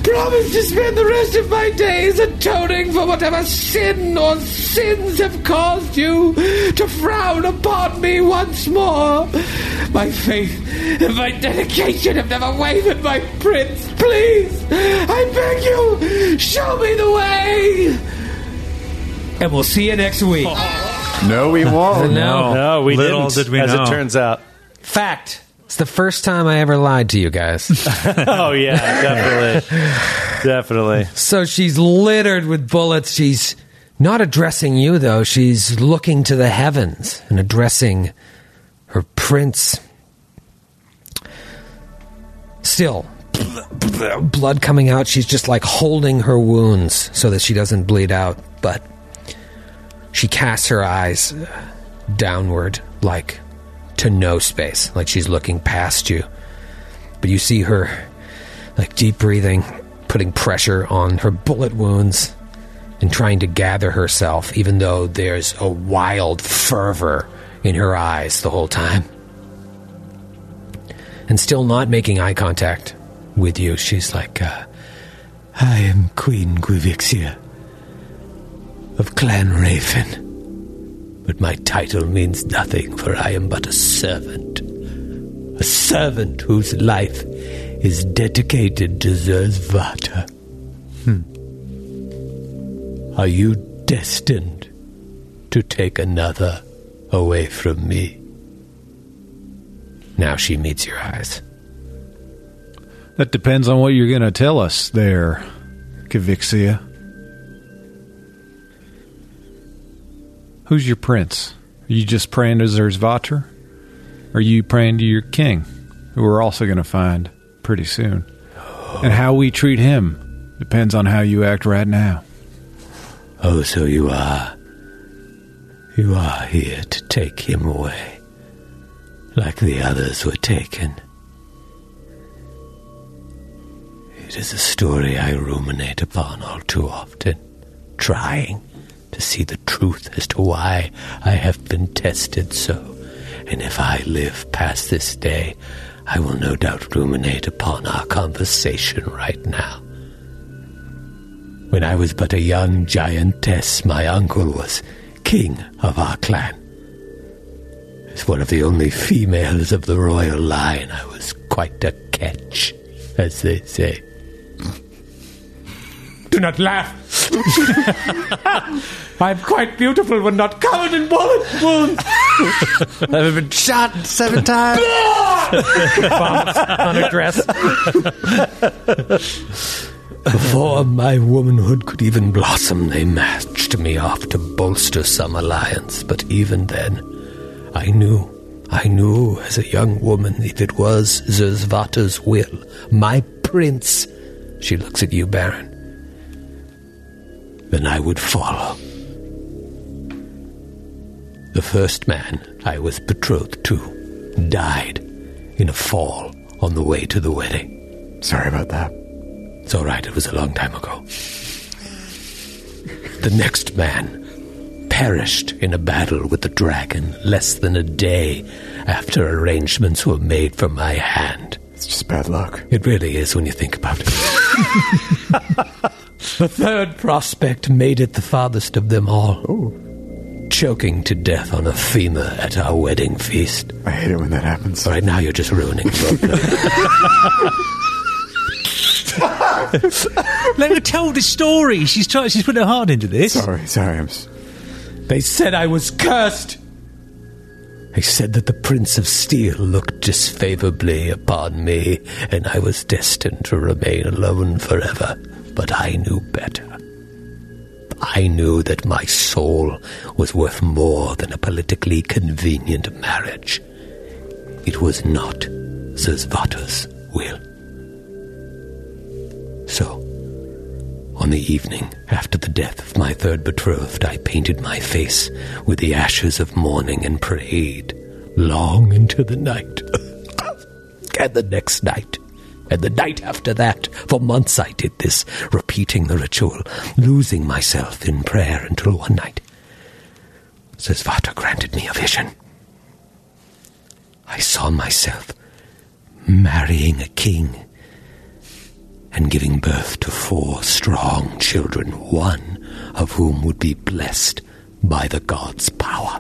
promise to spend the rest of my days atoning for whatever sin or sins have caused you to frown upon me once more. My faith and my dedication have never wavered, my prince. Please, I beg you, show me the way. And we'll see you next week. No, we won't. No. No, we Little didn't. did we as know. it turns out. Fact. It's the first time I ever lied to you guys. oh yeah, definitely, definitely. So she's littered with bullets. She's not addressing you, though. She's looking to the heavens and addressing her prince. Still, blood coming out. She's just like holding her wounds so that she doesn't bleed out. But she casts her eyes downward, like to no space, like she's looking past you. But you see her, like deep breathing, putting pressure on her bullet wounds and trying to gather herself, even though there's a wild fervor in her eyes the whole time. And still not making eye contact with you, she's like, uh, I am Queen Guivixia of Clan Raven. But my title means nothing, for I am but a servant. A servant whose life is dedicated to Zursvaater. Hmm. Are you destined to take another away from me? Now she meets your eyes. That depends on what you're going to tell us there, Kavixia. Who's your prince? Are you just praying to Zursvaater? Are you praying to your king, who we're also going to find pretty soon? And how we treat him depends on how you act right now. Oh, so you are. You are here to take him away, like the others were taken. It is a story I ruminate upon all too often, trying to see the truth as to why I have been tested so. And if I live past this day, I will no doubt ruminate upon our conversation right now. When I was but a young giantess, my uncle was king of our clan. As one of the only females of the royal line, I was quite a catch, as they say. Do not laugh. I'm quite beautiful when not covered in bullet wounds. I've been shot seven times. Vomits on her dress. Before my womanhood could even blossom, they matched me off to bolster some alliance. But even then, I knew, I knew as a young woman if it was Zursvaater's will, my prince, she looks at you, Baron, then I would follow. The first man I was betrothed to died in a fall on the way to the wedding. Sorry about that. It's all right, it was a long time ago. The next man perished in a battle with the dragon less than a day after arrangements were made for my hand. It's just bad luck. It really is when you think about it. the third prospect made it the farthest of them all. Choking to death on a femur at our wedding feast. I hate it when that happens. Right now you're just ruining the Let her tell the story. She's trying. She's put her heart into this. Sorry, sorry. I'm. s- They said I was cursed. They said that the Prince of Steel looked disfavorably upon me, and I was destined to remain alone forever. But I knew better. I knew that my soul was worth more than a politically convenient marriage. It was not Zursvaater's will. So, on the evening after the death of my third betrothed, I painted my face with the ashes of mourning and prayed long into the night. and the next night, and the night after that. For months I did this, repeating the ritual, losing myself in prayer until one night, Zursvaater granted me a vision. I saw myself marrying a king and giving birth to four strong children, one of whom would be blessed by the god's power.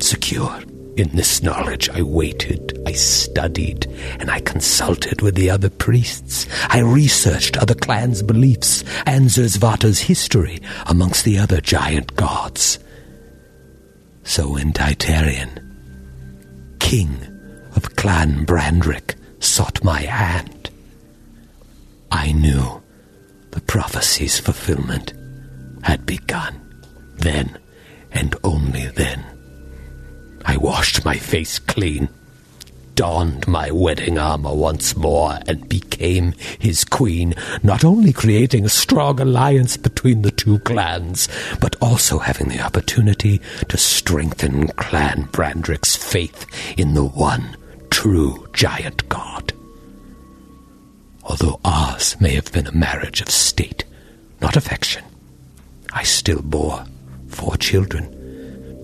Secure in this knowledge, I waited, I studied, and I consulted with the other priests. I researched other clans' beliefs and Zursvaater's history amongst the other giant gods. So when Titarian, king of Clan Brandrick, sought my hand, I knew the prophecy's fulfillment had begun. Then, and only then, I washed my face clean, donned my wedding armor once more and became his queen, not only creating a strong alliance between the two clans, but also having the opportunity to strengthen Clan Brandrick's faith in the one true giant god. Although ours may have been a marriage of state, not affection, I still bore four children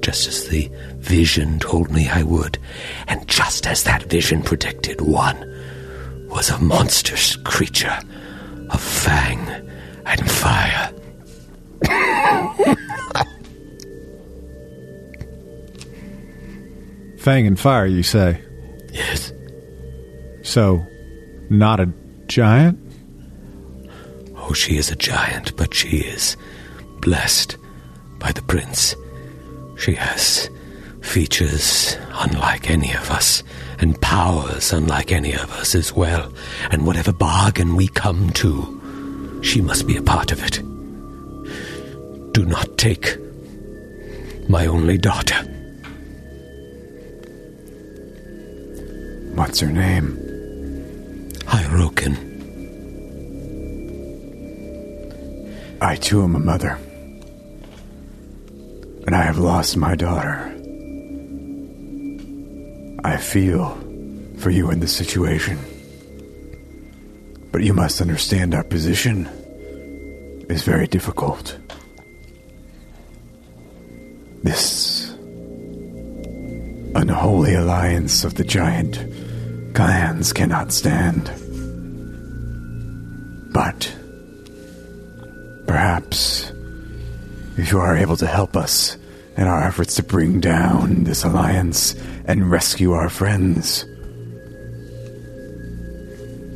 just as the vision told me I would, and just as that vision predicted, one was a monstrous creature of fang and fire. Fang and fire, you say? Yes. So, not a giant? Oh, she is a giant, but she is blessed by the prince. She has features unlike any of us, and powers unlike any of us as well. And whatever bargain we come to, she must be a part of it. Do not take my only daughter. What's her name? Hyrokin. I too am a mother. And I have lost my daughter. I feel for you in this situation. But you must understand our position is very difficult. This unholy alliance of the giant clans cannot stand. But perhaps if you are able to help us in our efforts to bring down this alliance and rescue our friends,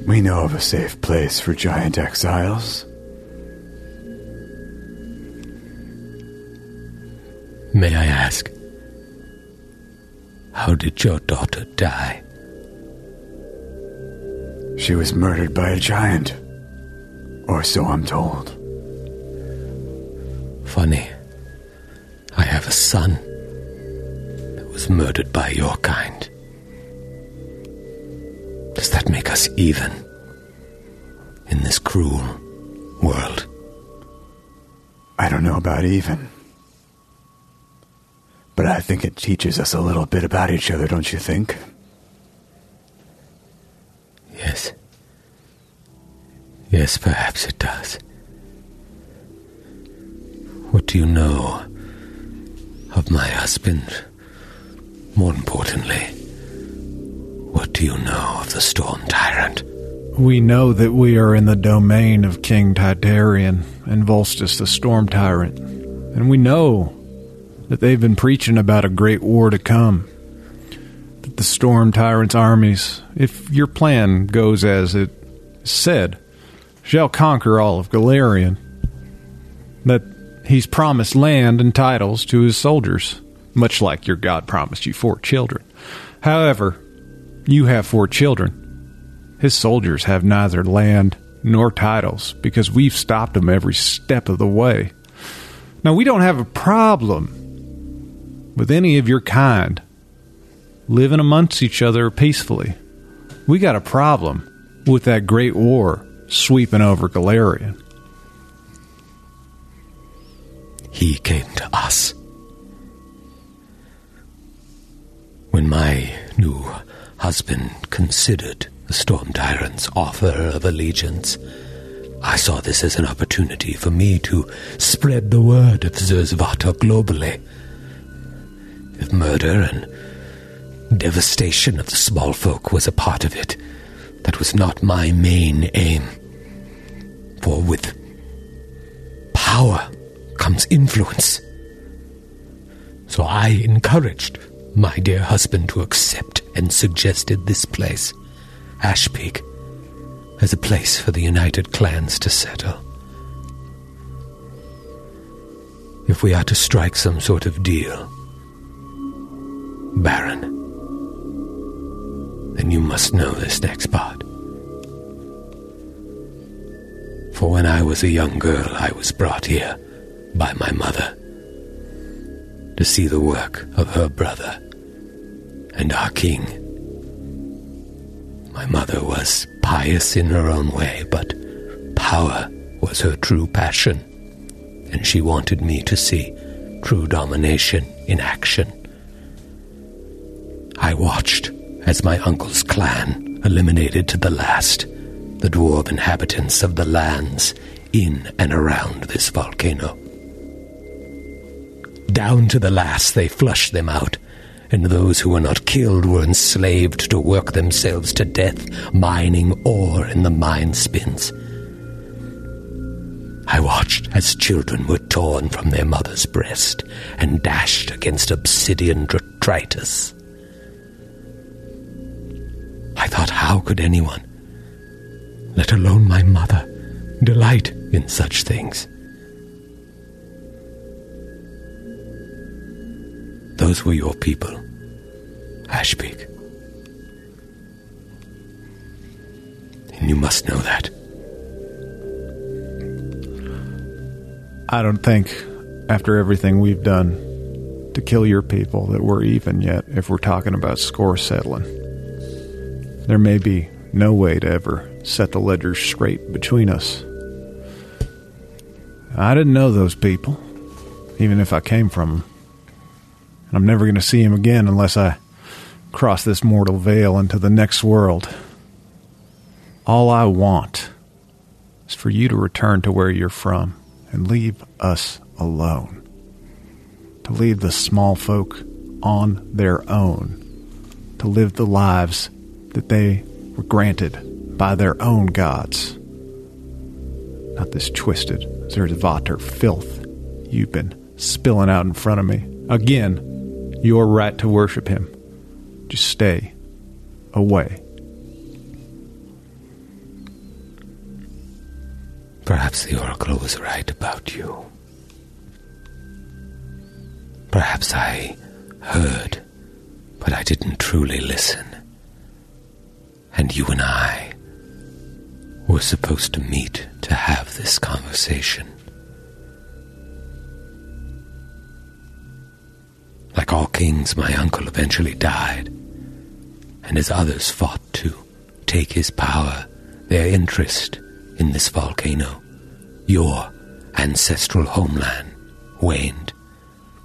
we know of a safe place for giant exiles. May I ask, how did your daughter die? She was murdered by a giant, or so I'm told. Funny. I have a son that was murdered by your kind. Does that make us even in this cruel world? I don't know about even. But I think it teaches us a little bit about each other, don't you think? Yes. Yes, perhaps it does. What do you know my husband? More importantly, what do you know of the Storm Tyrant? We know that we are in the domain of King Titarian and Volstis the Storm Tyrant. And we know that they've been preaching about a great war to come. That the Storm Tyrant's armies, if your plan goes as it said, shall conquer all of Galarian. That he's promised land and titles to his soldiers, much like your God promised you four children. However, you have four children. His soldiers have neither land nor titles because we've stopped them every step of the way. Now, we don't have a problem with any of your kind living amongst each other peacefully. We got a problem with that great war sweeping over Galarian. He came to us. When my new husband considered the Storm Tyrant's offer of allegiance, I saw this as an opportunity for me to spread the word of Zursvaater globally. If murder and devastation of the small folk was a part of it, that was not my main aim. For with power comes influence. So I encouraged my dear husband to accept and suggested this place, Ash Peak, as a place for the united clans to settle. If we are to strike some sort of deal, Baron, then you must know this next part. For when I was a young girl, I was brought here by my mother to see the work of her brother and our king My mother was pious in her own way, but power was her true passion, and she wanted me to see true domination in action. I watched as my uncle's clan eliminated to the last the dwarf inhabitants of the lands in and around this volcano. Down to the last, they flushed them out, and those who were not killed were enslaved to work themselves to death, mining ore in the mine spins. I watched as children were torn from their mother's breast and dashed against obsidian detritus. I thought, how could anyone, let alone my mother, delight in such things? Those were your people, Ashpeak. And you must know that. I don't think, after everything we've done to kill your people, that we're even yet if we're talking about score settling. There may be no way to ever set the ledger straight between us. I didn't know those people, even if I came from them. And I'm never going to see him again unless I cross this mortal veil into the next world. All I want is for you to return to where you're from and leave us alone. To leave the small folk on their own. To live the lives that they were granted by their own gods. Not this twisted Zursvaater filth you've been spilling out in front of me. Again, your right to worship him. Just stay away. Perhaps the Oracle was right about you. Perhaps I heard, but I didn't truly listen. And you and I were supposed to meet to have this conversation. Like all kings, my uncle eventually died, and as others fought to take his power, their interest in this volcano, your ancestral homeland, waned.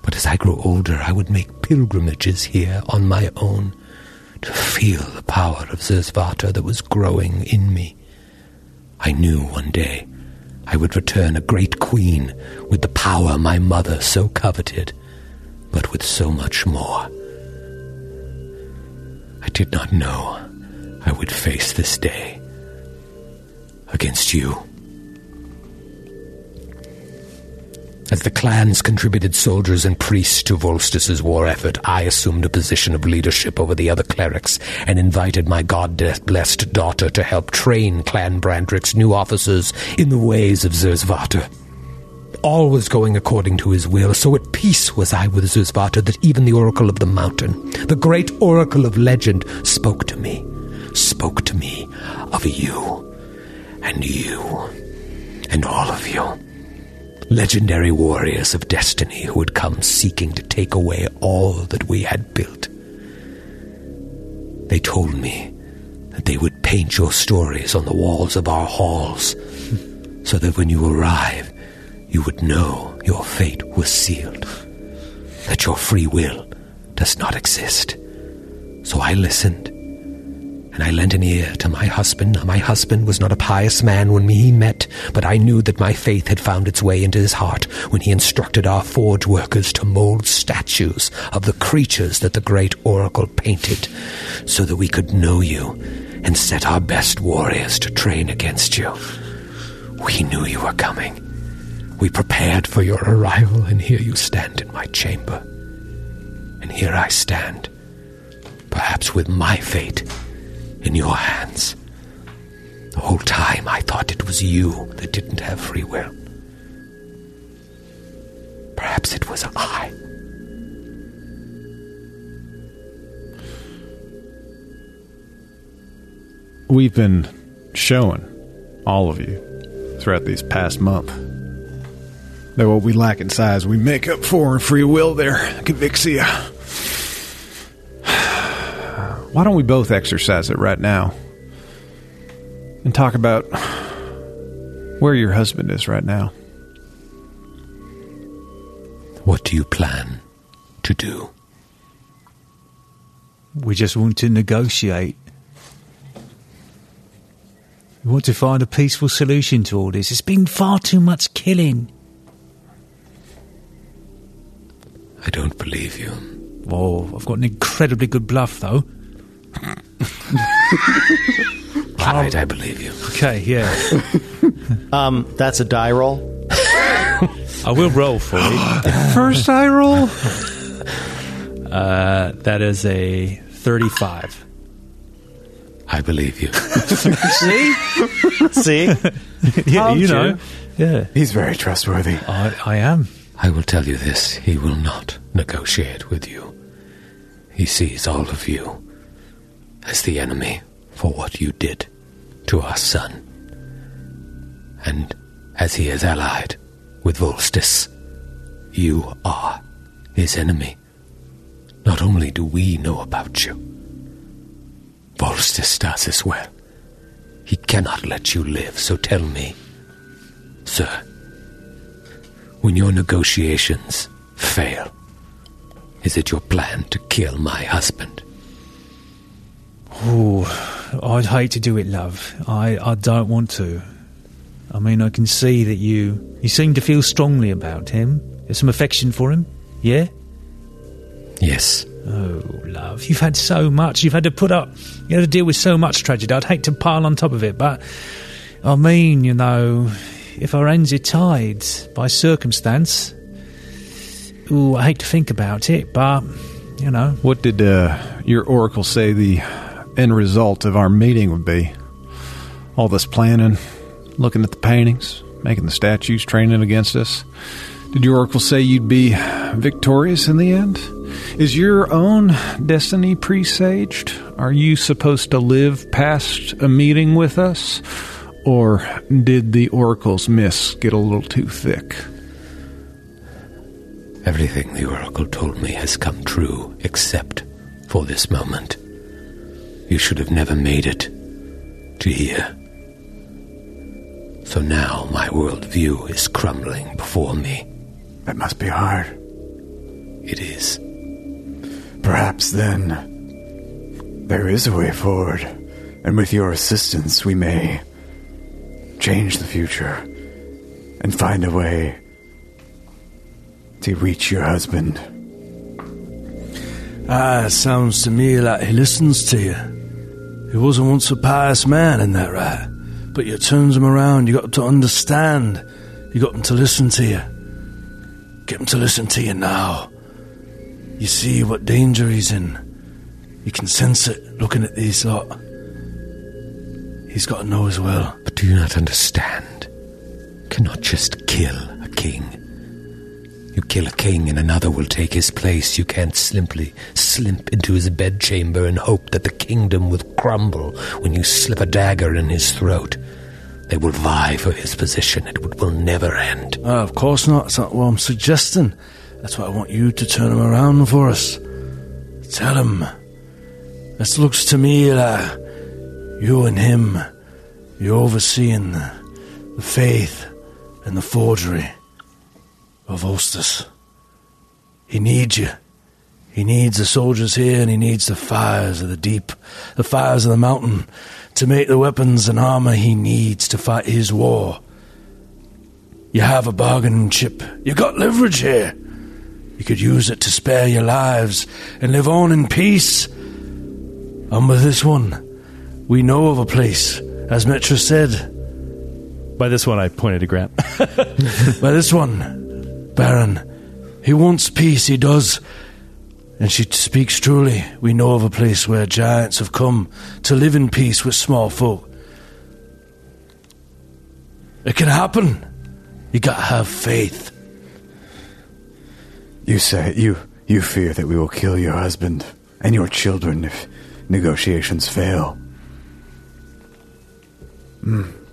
But as I grew older, I would make pilgrimages here on my own to feel the power of Zursvaater that was growing in me. I knew one day I would return a great queen with the power my mother so coveted, but with so much more. I did not know I would face this day against you. As the clans contributed soldiers and priests to Volstis's war effort, I assumed a position of leadership over the other clerics and invited my god-blessed daughter to help train Clan Brandrick's new officers in the ways of Zursvaater. All was going according to his will, so at peace was I with Zursvaater that even the Oracle of the Mountain, the great Oracle of Legend, spoke to me, spoke to me of you, and you, and all of you legendary warriors of destiny who had come seeking to take away all that we had built. They told me that they would paint your stories on the walls of our halls so that when you arrive, you would know your fate was sealed, that your free will does not exist. So I listened and I lent an ear to my husband. My husband was not a pious man when he met, but I knew that my faith had found its way into his heart when he instructed our forge workers to mold statues of the creatures that the great oracle painted, so that we could know you and set our best warriors to train against you. We knew you were coming. We prepared for your arrival, and here you stand in my chamber. And here I stand, perhaps with my fate in your hands. The whole time I thought it was you that didn't have free will. Perhaps it was I. We've been showing all of you throughout these past month that what we lack in size, we make up for in free will there, Convixia. Why don't we both exercise it right now? and talk about where your husband is right now. What do you plan to do? We just want to negotiate. We want to find a peaceful solution to all this. It's been far too much killing. I don't believe you. Oh, I've got an incredibly good bluff, though. All right, I believe you. Okay, yeah. Um, that's a die roll. I will roll for you. First eye roll? Uh, that is a 35. I believe you. See? See? yeah, you know. you. Yeah. He's very trustworthy. I, I am. I will tell you this he will not negotiate with you. He sees all of you as the enemy for what you did to our son. And as he is allied with Volstis, you are his enemy. Not only do we know about you, Volstis does as well. He cannot let you live, so tell me, sir, when your negotiations fail, is it your plan to kill my husband? Oh, I'd hate to do it, love. I, I don't want to. I mean, I can see that you you seem to feel strongly about him. There's some affection for him, yeah? Yes. Oh, love, you've had so much. You've had to put up. You had to deal with so much tragedy. I'd hate to pile on top of it, but I mean, you know, if our ends are tied by circumstance, ooh, I hate to think about it, but you know, What did uh, your oracle say the end result of our meeting would be? All this planning, looking at the paintings, making the statues, training against us. Did your oracle say you'd be victorious in the end? Is your own destiny presaged? Are you supposed to live past a meeting with us? Or did the oracle's mist get a little too thick? Everything the Oracle told me has come true, except for this moment. You should have never made it to here. So now my worldview is crumbling before me. That must be hard. It is. Perhaps then there is a way forward, and with your assistance, we may change the future and find a way to reach your husband. Ah, sounds to me like he listens to you. He wasn't once a pious man, in that right? But you turns him around, you got to understand. You got him to listen to you. Get him to listen to you now. You see what danger he's in. You can sense it looking at these lot. He's got to know as well. But do you not understand? You cannot just kill a king. You kill a king and another will take his place. You can't simply slip into his bedchamber and hope that the kingdom will crumble when you slip a dagger in his throat. They will vie for his position. It will never end. Ah, of course not. That's not what I'm suggesting. That's why I want you to turn him around for us. Tell him. This looks to me like you and him, you're overseeing the, the faith and the forgery of Ostus. He needs you. He needs the soldiers here and he needs the fires of the deep, the fires of the mountain to make the weapons and armor he needs to fight his war. You have a bargaining chip. You got leverage here. You could use it to spare your lives and live on in peace. And with this one, we know of a place, as Metra said. By this one, I pointed to Grant. By this one, Baron, he wants peace, he does. And she speaks truly. We know of a place where giants have come to live in peace with small folk. It can happen. You gotta have faith. You say you you fear that we will kill your husband and your children if negotiations fail.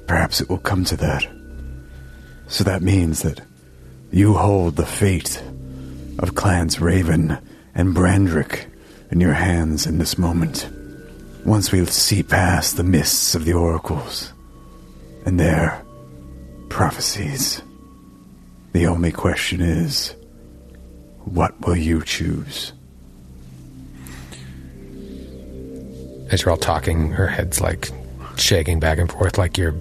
Perhaps it will come to that. So that means that you hold the fate of clans Raven and Brandrick in your hands in this moment. Once we see past the mists of the oracles, and their prophecies. The only question is what will you choose? As you're all talking, her head's like shaking back and forth, like you're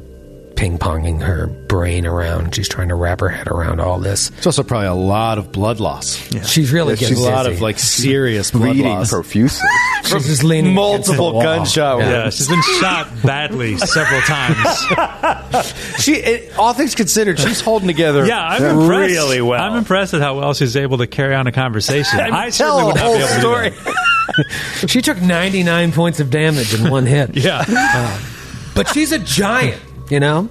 ping ponging her brain around. She's trying to wrap her head around all this. It's also probably a lot of blood loss. She's really Yeah, getting she's a lot dizzy. of like serious blood Bleeding loss. profusely. She's just leaning multiple wall. gunshot Yeah, wounds. she's been shot badly several times. She, it, all things considered, she's holding together. Yeah, I'm impressed. really well. I'm impressed at how well she's able to carry on a conversation. I tell certainly would a not whole be able to do story. that. She took 99 points of damage in one hit. Yeah. But she's a giant, you know?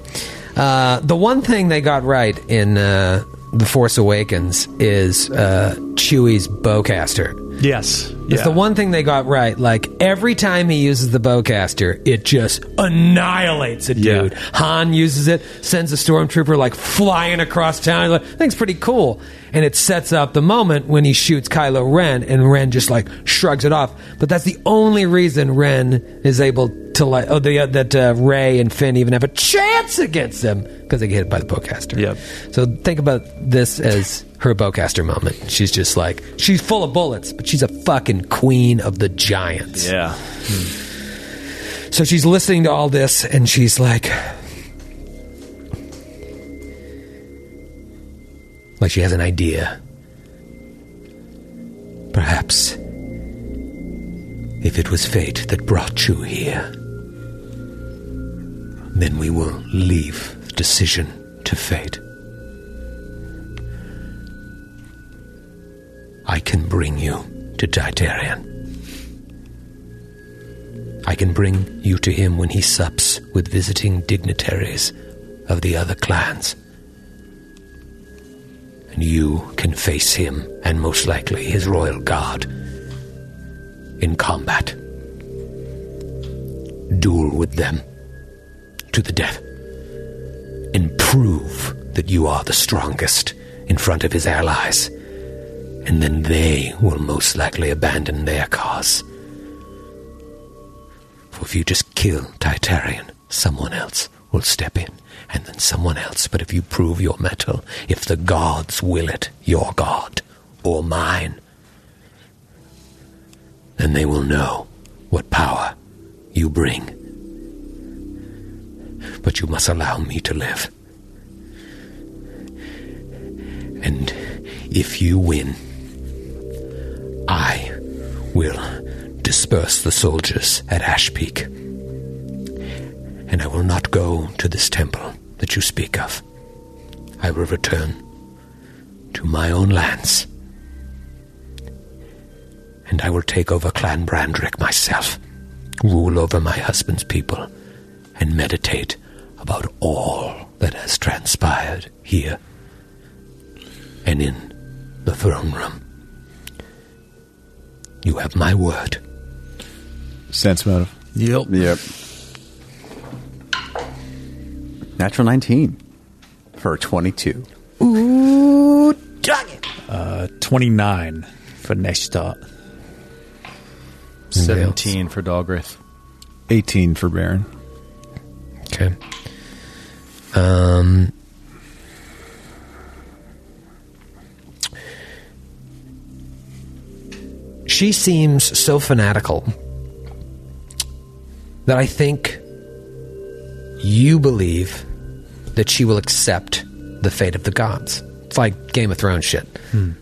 Uh, the one thing they got right in uh, The Force Awakens is uh, Chewie's bowcaster. Yes. It's Yeah. the one thing they got right. Like every time he uses the bowcaster, it just annihilates a Yeah. dude. Han uses it, sends a stormtrooper like flying across town. Like, I think it's pretty cool. And it sets up the moment when he shoots Kylo Ren, and Ren just like shrugs it off. But that's the only reason Ren is able to like oh the, uh, that uh, Rey and Finn even have a chance against them because they get hit by the bowcaster. Yep. So think about this as her bowcaster moment. She's just like she's full of bullets, but she's a fucking queen of the giants. Yeah. Hmm. So she's listening to all this and she's like like she has an idea. Perhaps if it was fate that brought you here, then we will leave decision to fate. I can bring you to Titarian. I can bring you to him when he sups with visiting dignitaries of the other clans. And you can face him and most likely his royal guard in combat. Duel with them to the death. And prove that you are the strongest in front of his allies. And then they will most likely abandon their cause. For if you just kill Titarian, someone else will step in, and then someone else. But if you prove your mettle, if the gods will it, your god or mine, then they will know what power you bring. But you must allow me to live. And if you win, I will disperse the soldiers at Ash Peak. And I will not go to this temple that you speak of. I will return to my own lands. And I will take over Clan Brandrick myself, rule over my husband's people, and meditate about all that has transpired here and in the throne room. You have my word. Sense motive. Yep. Yep. Natural 19 for 22. Ooh, dog it. Uh, 29 for next start. 17 for Dalgrith. 18 for Baron. Okay. Um. She seems so fanatical that I think you believe that she will accept the fate of the gods. It's like Game of Thrones shit.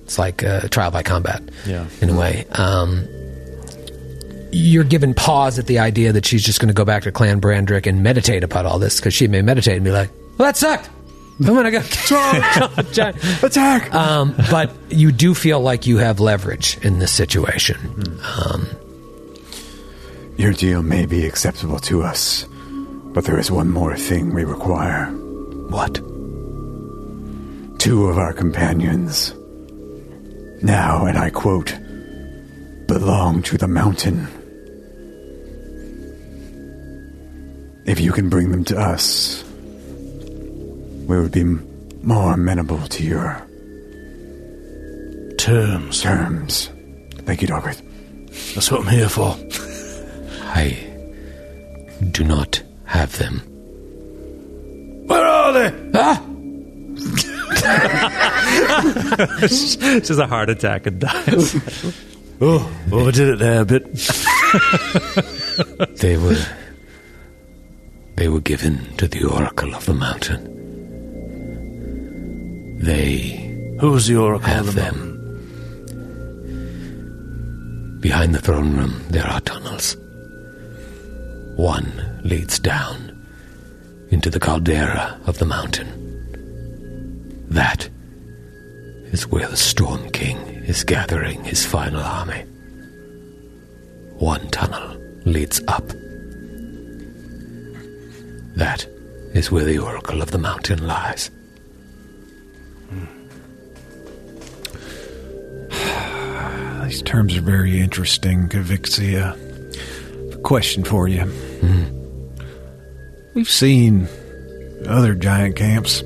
It's like uh, trial by combat, Yeah. in a way. Um, you're given pause at the idea that she's just going to go back to Clan Brandrick and meditate about all this because she may meditate and be like, "Well, that sucked. I'm gonna go attack." Um, but you do feel like you have leverage in this situation. Um, Your deal may be acceptable to us, but there is one more thing we require. What? Two of our companions, now, and I quote, belong to the mountain. If you can bring them to us, we would be more amenable to your terms. Terms. Thank you, Dogbert. That's what I'm here for. I do not have them. Where are they? Ah! Just a heart attack and dies. Oh, overdid it there a bit. They were. They were given to the Oracle of the Mountain. They Who's the Oracle have of the them. Behind the throne room, there are tunnels. One leads down into the caldera of the mountain. That is where the Storm King is gathering his final army. One tunnel leads up. That is where the Oracle of the Mountain lies. These terms are very interesting, Kavixia. Question for you. We've seen other giant camps.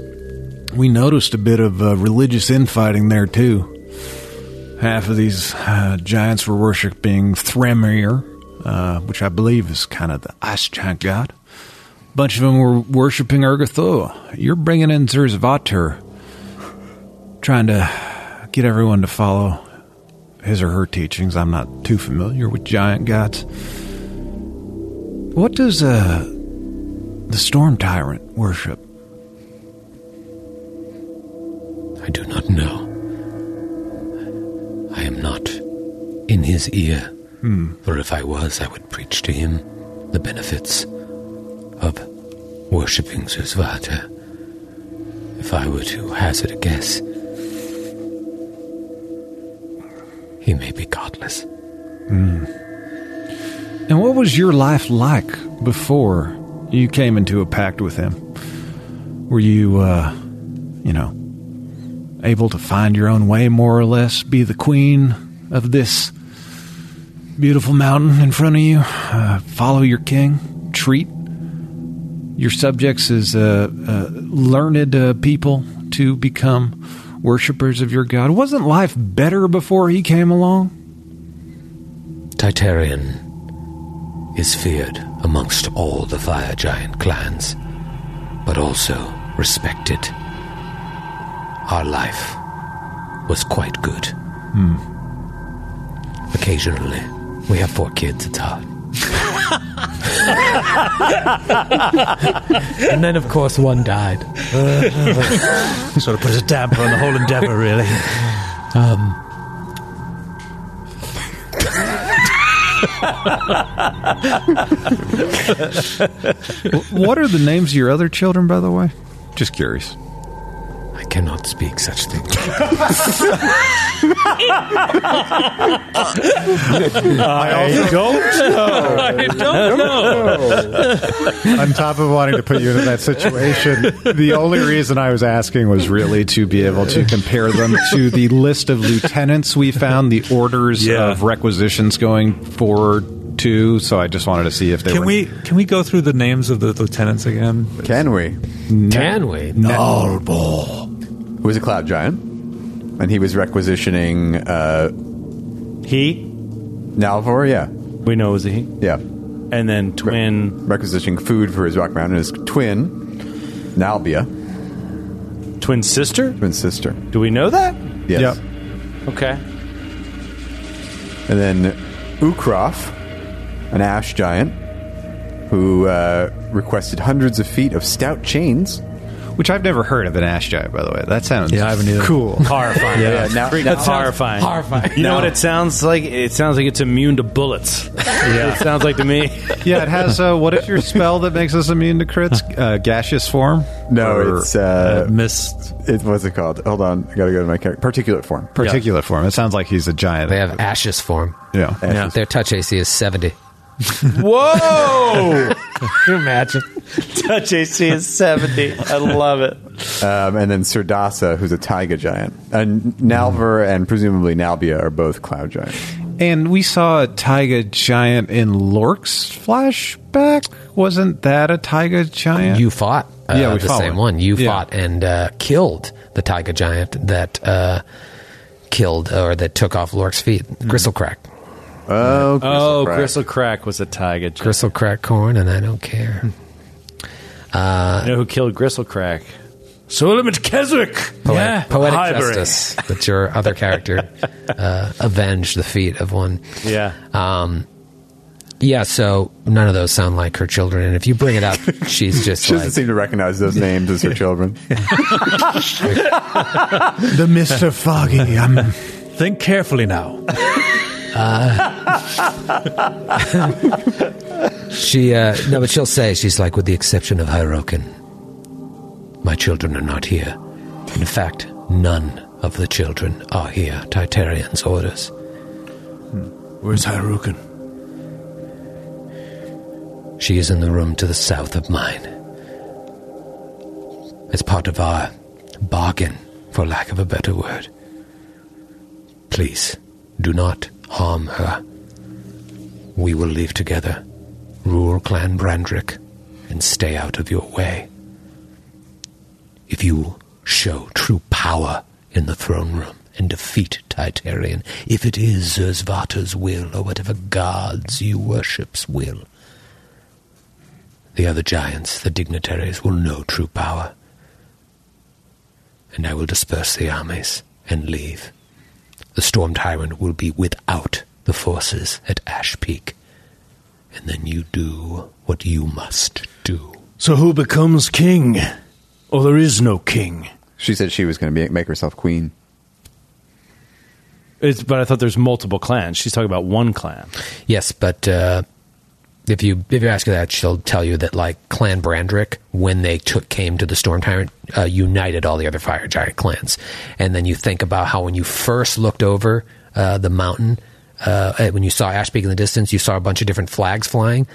We noticed a bit of uh, religious infighting there, too. Half of these uh, giants were worshipping Thremyr, uh, which I believe is kind of the ice giant god. Bunch of them were worshipping Urgathoa. You're bringing in Zursvaater, trying to get everyone to follow his or her teachings. I'm not too familiar with giant gods. What does uh, the storm tyrant worship? I do not know. I am not in his ear. Hmm. For if I was, I would preach to him the benefits of worshipping Zursvaater. If I were to hazard a guess, he may be godless. Hmm. And what was your life like before you came into a pact with him? Were you, uh, you know, able to find your own way more or less, be the queen of this beautiful mountain in front of you, uh, follow your king, treat your subjects as uh, uh, learned uh, people to become worshippers of your god? Wasn't life better before he came along? Titarian is feared amongst all the fire giant clans, but also respected. Our life was quite good. Hmm. Occasionally, we have four kids, it's hard. and then, of course, one died. sort of put a damper on the whole endeavor, really. Um, what are the names of your other children, by the way? Just curious. I cannot speak such things. I don't know. I don't know. On top of wanting to put you into that situation, the only reason I was asking was really to be able to compare them to the list of lieutenants we found, the orders Yeah. of requisitions going forward to. So I just wanted to see if they Can were. we can we go through the names of the lieutenants again? Can we? Can we? Nalbor. Who was a cloud giant. And he was requisitioning. Uh, he? Nalvor, yeah. We know it was a he? Yeah. And then twin. requisitioning food for his rock mountain. His twin, Nalbia. Twin sister? Twin sister. Do we know that? Yes. Okay. And then Ukrof, an ash giant, who uh, requested hundreds of feet of stout chains. Which I've never heard of an ash giant, by the way. That sounds Yeah, I haven't either. cool. Horrifying. Yeah, now- That now- sounds horrifying. horrifying. You know what it sounds like? It sounds like it's immune to bullets. Yeah. it sounds like to me. Yeah, it has. Uh, what is your spell that makes us immune to crits? Uh, gaseous form? No, Or, it's uh, mist. It what's it called? Hold on, I gotta go to my character. Particulate form. particulate form. It sounds like he's a giant. They have ashes form. yeah. Yeah. Their touch AC is 70. Whoa! Can you imagine? Touch AC is 70. I love it. Um, and then Surdasa, who's a taiga giant. And Nalver and presumably Nalbia are both cloud giants. And we saw a taiga giant in Lork's flashback. Wasn't that a taiga giant? You fought uh, Yeah, we the fought same one. one. You Yeah. fought and uh, killed the Taiga giant that uh, killed or that took off Lork's feet. Gristle crack. Oh, Oh, Crack. Gristle Crack was a tiger. Gristle crack corn, and I don't care. Uh, you know who killed Gristle Crack? Solomon Keswick. Poetic, poetic Highbury. justice. That's your other character. uh, avenge the feat of one. Yeah. Um, yeah, so none of those sound like her children. And if you bring it up, she's just She doesn't seem to recognize those names as her children. The Mr. Foggy. Um, think carefully now. she, uh, no, but she'll say, she's like, with the exception of Hyrokin, my children are not here. In fact, none of the children are here. Titarian's orders. Where's Harukin? She is in the room to the south of mine. As part of our bargain, for lack of a better word. Please, do not harm her. We will leave together, rule Clan Brandrick, and stay out of your way. If you show true power in the throne room and defeat Titarian, if it is Zursvaater's will or whatever gods you worship's will, the other giants, the dignitaries, will know true power. And I will disperse the armies and leave. The Storm Tyrant will be without the forces at Ash Peak. And then you do what you must do. So who becomes king? Or there is no king? She said she was going to make herself queen. It's, but I thought there's multiple clans. She's talking about one clan. Yes, but uh, if you if you ask her that, she'll tell you that like Clan Brandrick, when they took came to the Storm Tyrant, uh, united all the other Fire Giant clans. And then you think about how when you first looked over uh, the mountain, uh, when you saw Ash Peak in the distance, you saw a bunch of different flags flying.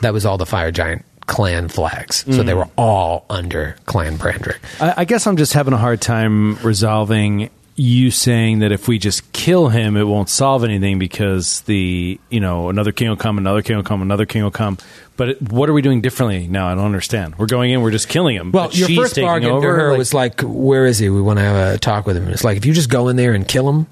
That was all the Fire Giant clan flags. So they Mhm. were all under Clan Brandrick. I, I guess I'm just having a hard time resolving you saying that if we just kill him, it won't solve anything because the you know another king will come, another king will come, another king will come. But it, what are we doing differently now? I don't understand. We're going in, we're just killing him. Well, but your she's first taking bargain over, to her like- was like, "Where is he? We want to have a talk with him." And it's like if you just go in there and kill him,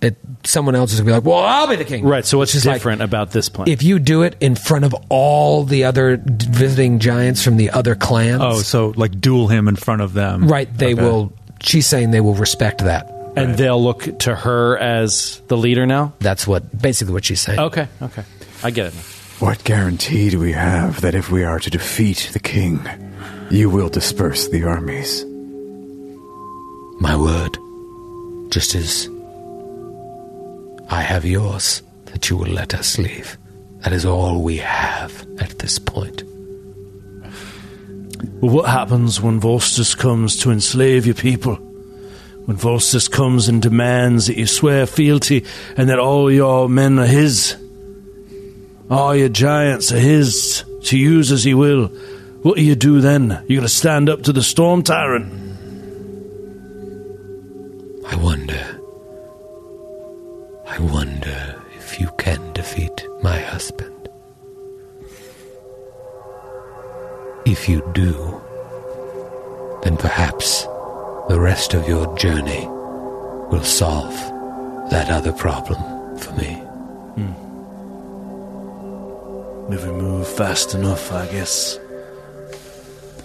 it, someone else is gonna be like, "Well, I'll be the king." right. So what's Which is like, different about this plan? if you do it in front of all the other visiting giants from the other clans, Oh, so like duel him in front of them. right? They Okay. will. She's saying they will respect that. and they'll look to her as the leader now. That's what basically what she's saying. Okay, okay, I get it. What guarantee do we have that if we are to defeat the king, you will disperse the armies? My word, just as I have yours, that you will let us leave. That is all we have at this point. Well, what happens when Volstis comes to enslave your people? When Volstis comes and demands that you swear fealty and that all your men are his? All your giants are his to use as he will. What do you do then? You're going to stand up to the Storm Tyrant? I wonder. I wonder if you can defeat my husband. If you do, then perhaps the rest of your journey will solve that other problem for me. Hmm. If we move fast enough, I guess.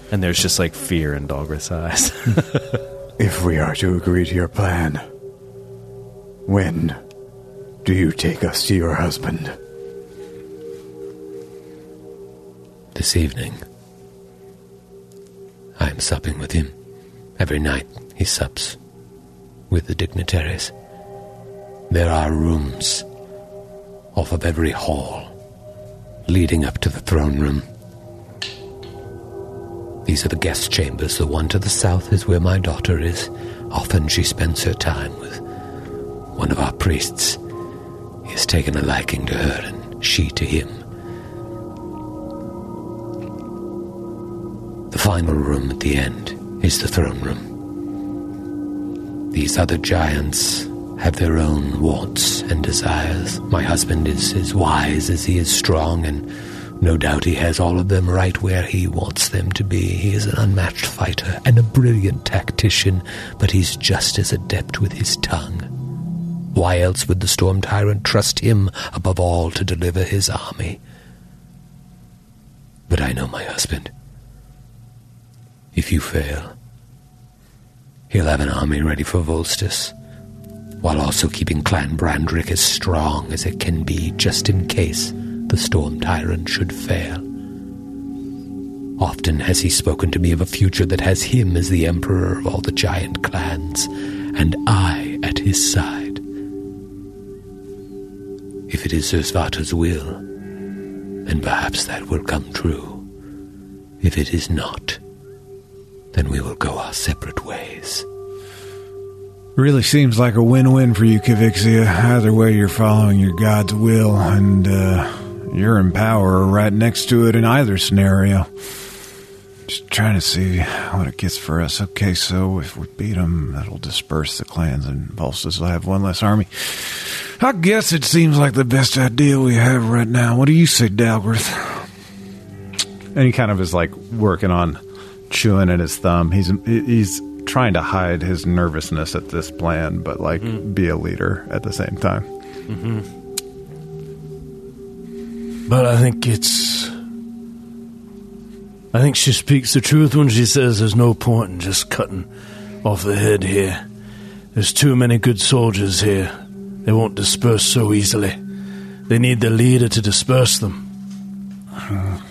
And there's just like fear in Dalgrith's eyes. If we are to agree to your plan, when do you take us to your husband? This evening, I am supping with him. Every night he sups with the dignitaries. There are rooms off of every hall leading up to the throne room. These are the guest chambers. The one to the south is where my daughter is. Often she spends her time with one of our priests. He has taken a liking to her, and she to him. The final room at the end is the throne room. These other giants have their own wants and desires. My husband is as wise as he is strong, and no doubt he has all of them right where he wants them to be. He is an unmatched fighter and a brilliant tactician, but he's just as adept with his tongue. Why else would the Storm Tyrant trust him above all to deliver his army? But I know my husband. If you fail, he'll have an army ready for Volstis, while also keeping Clan Brandrick as strong as it can be just in case the Storm Tyrant should fail. Often has he spoken to me of a future that has him as the emperor of all the giant clans, and I at his side. If it is Zursvaater's will, then perhaps that will come true. If it is not, then we will go our separate ways. Really seems like a win-win for you, Kavixia. Either way, you're following your god's will, and uh, you're in power or right next to it in either scenario. Just trying to see what it gets for us. Okay, so if we beat them, that'll disperse the clans, and Volstis will have one less army. I guess it seems like the best idea we have right now. What do you say, Dalworth? And he kind of is like working on chewing at his thumb. He's he's trying to hide his nervousness at this plan, but like be a leader at the same time. Mm-hmm. But I think it's. I think she speaks the truth when she says there's no point in just cutting off the head here. There's too many good soldiers here. They won't disperse so easily. They need the leader to disperse them.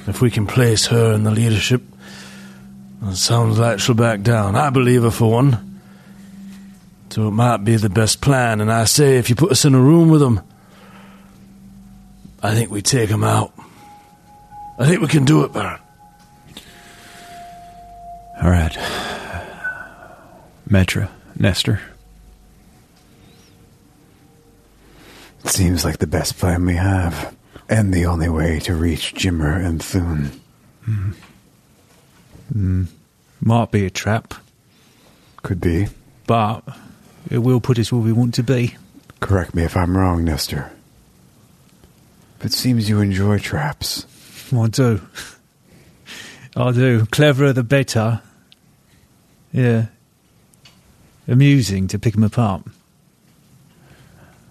If we can place her in the leadership, it sounds like she'll back down. I believe her for one. So it might be the best plan. And I say, if you put us in a room with them, I think we take them out. I think we can do it, Baron. All right. Metra, Nestor. Seems like the best plan we have, and the only way to reach Jimmer and Thune. Mm-hmm. Mm, might be a trap, Could be. but it will put us where we want to be. Correct me if I'm wrong, Nestor. But it seems you enjoy traps. I do. I do. Cleverer the better. Yeah. Amusing to pick them apart.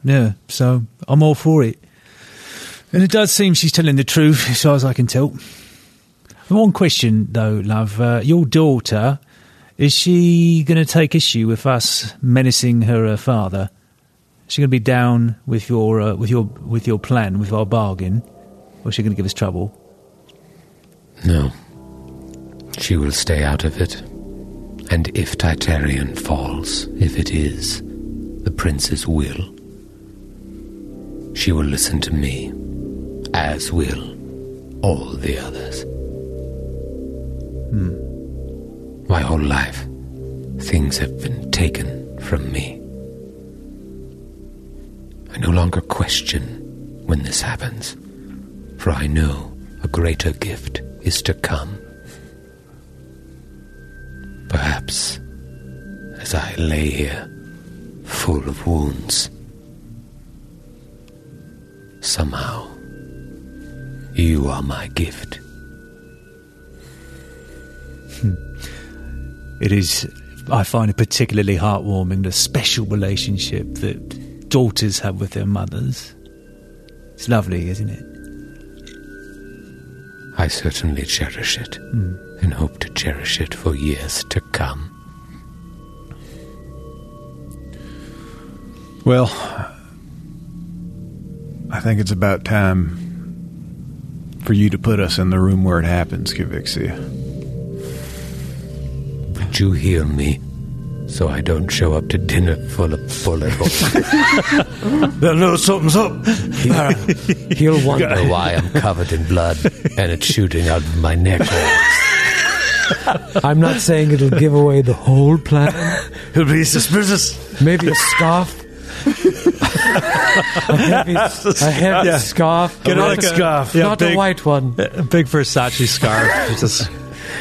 Yeah, so I'm all for it. And it does seem she's telling the truth, as far as I can tell. One question, though, love. Uh, your daughter, is she going to take issue with us menacing her uh, father? Is she going to be down with your uh, with your with your plan, with our bargain, or is she going to give us trouble? No. She will stay out of it. And if Titarian falls, if it is the prince's will, she will listen to me, as will all the others. Hmm. My whole life, things have been taken from me. I no longer question when this happens, for I know a greater gift is to come. Perhaps as I lay here, full of wounds, somehow you are my gift. Hmm. It is, I find it particularly heartwarming the special relationship that daughters have with their mothers. It's lovely, isn't it? I certainly cherish it hmm. and hope to cherish it for years to come. Well, I think it's about time for you to put us in the room where it happens, Kavixia. Would you heal me so I don't show up to dinner full of bullet holes? They'll know something's up. He'll wonder why I'm covered in blood and it's shooting out of my neck holes. I'm not saying it'll give away the whole plan. He'll be suspicious. Maybe a scarf. a heavy, a heavy Yeah. scarf. Get not like a- scarf, yeah, not big- a white one. A big Versace scarf. Just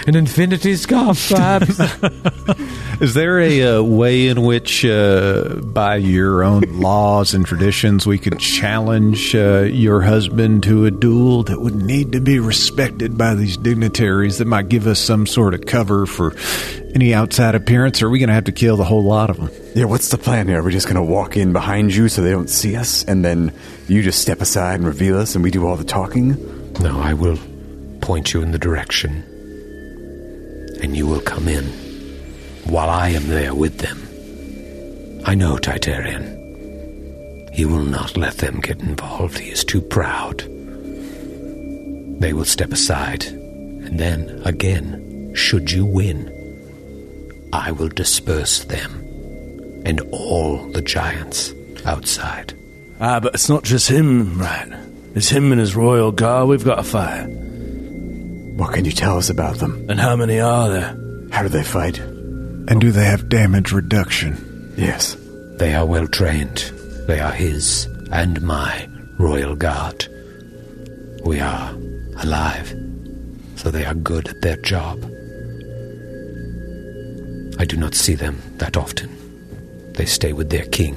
an infinity scarf, perhaps. Is there a uh, way in which, uh, by your own laws and traditions, we could challenge uh, your husband to a duel that would need to be respected by these dignitaries that might give us some sort of cover for any outside appearance? Or are we going to have to kill the whole lot of them? Yeah, what's the plan here? Are we just going to walk in behind you so they don't see us, and then you just step aside and reveal us, and we do all the talking? No, I will point you in the direction. And you will come in while I am there with them. I know Titarian. He will not let them get involved. He is too proud. They will step aside, and then, again, should you win, I will disperse them and all the giants outside. Ah, but it's not just him, right? It's him and his royal guard we've got to fight. What can you tell us about them? And how many are there? How do they fight? And do they have damage reduction? Yes. They are well trained. They are his and my royal guard. We are alive, so they are good at their job. I do not see them that often. They stay with their king.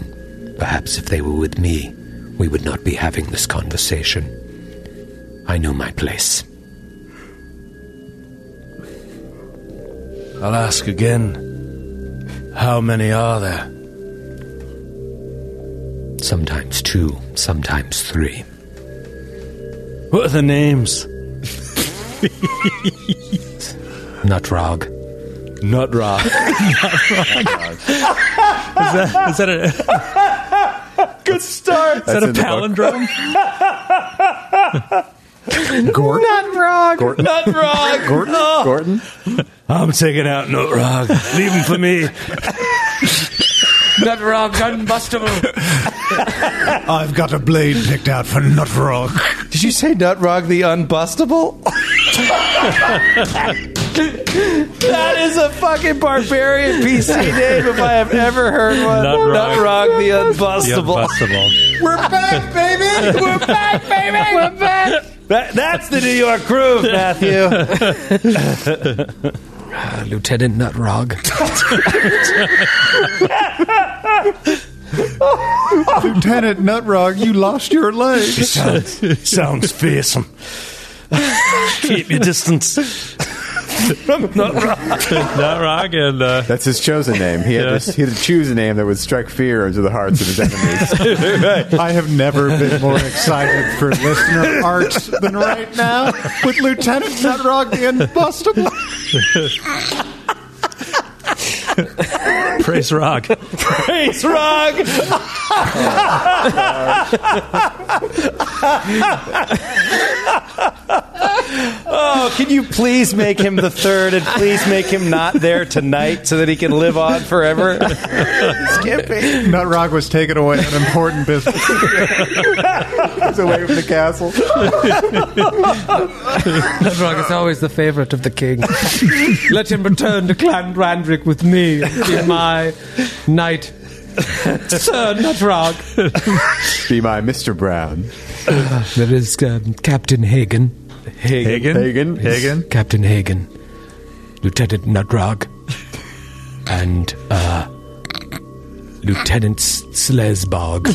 Perhaps if they were with me, we would not be having this conversation. I know my place. I'll ask again. How many are there? Sometimes two, sometimes three. What are the names? Nutrog. Nutrog. Is that, is that a Good start. is that a palindrome? Gordon? Nutrog. Gordon? Nutrog. Gordon? Oh. Gordon? I'm taking out Nutrog. Leave him for me. Nutrog unbustable. I've got a blade picked out for Nutrog. Did you say Nutrog the Unbustable? that is a fucking barbarian PC name if I have ever heard one. Nutrog. Nutrog the The Unbustable. unbustable. We're back, baby! We're back, baby! We're back! That, that's the New York groove, Matthew. Uh, Lieutenant Nutrog. Lieutenant Nutrog, you lost your leg. Sounds, sounds fearsome. Keep your distance. Not Rock and uh, That's his chosen name. He had, Yeah. to, he had to choose a name that would strike fear into the hearts of his enemies. I have never been more excited for listener arts than right now with Lieutenant Nutrog the Unbustable. Praise Rock. Praise Rock! oh, can you please make him the third and please make him not there tonight so that he can live on forever? Skippy. Nutrog was taken away on important business. He's away from the castle. Nutrog is always the favorite of the king. Let him return to Clan Brandrick with me and be my knight. Sir Nutrog. Be my Mr. Brown. There is um, Captain Hagen. Hagen. Hagen. Hagen. Captain Hagen. Lieutenant Nutrog. And, uh, Lieutenant S- Slesbog.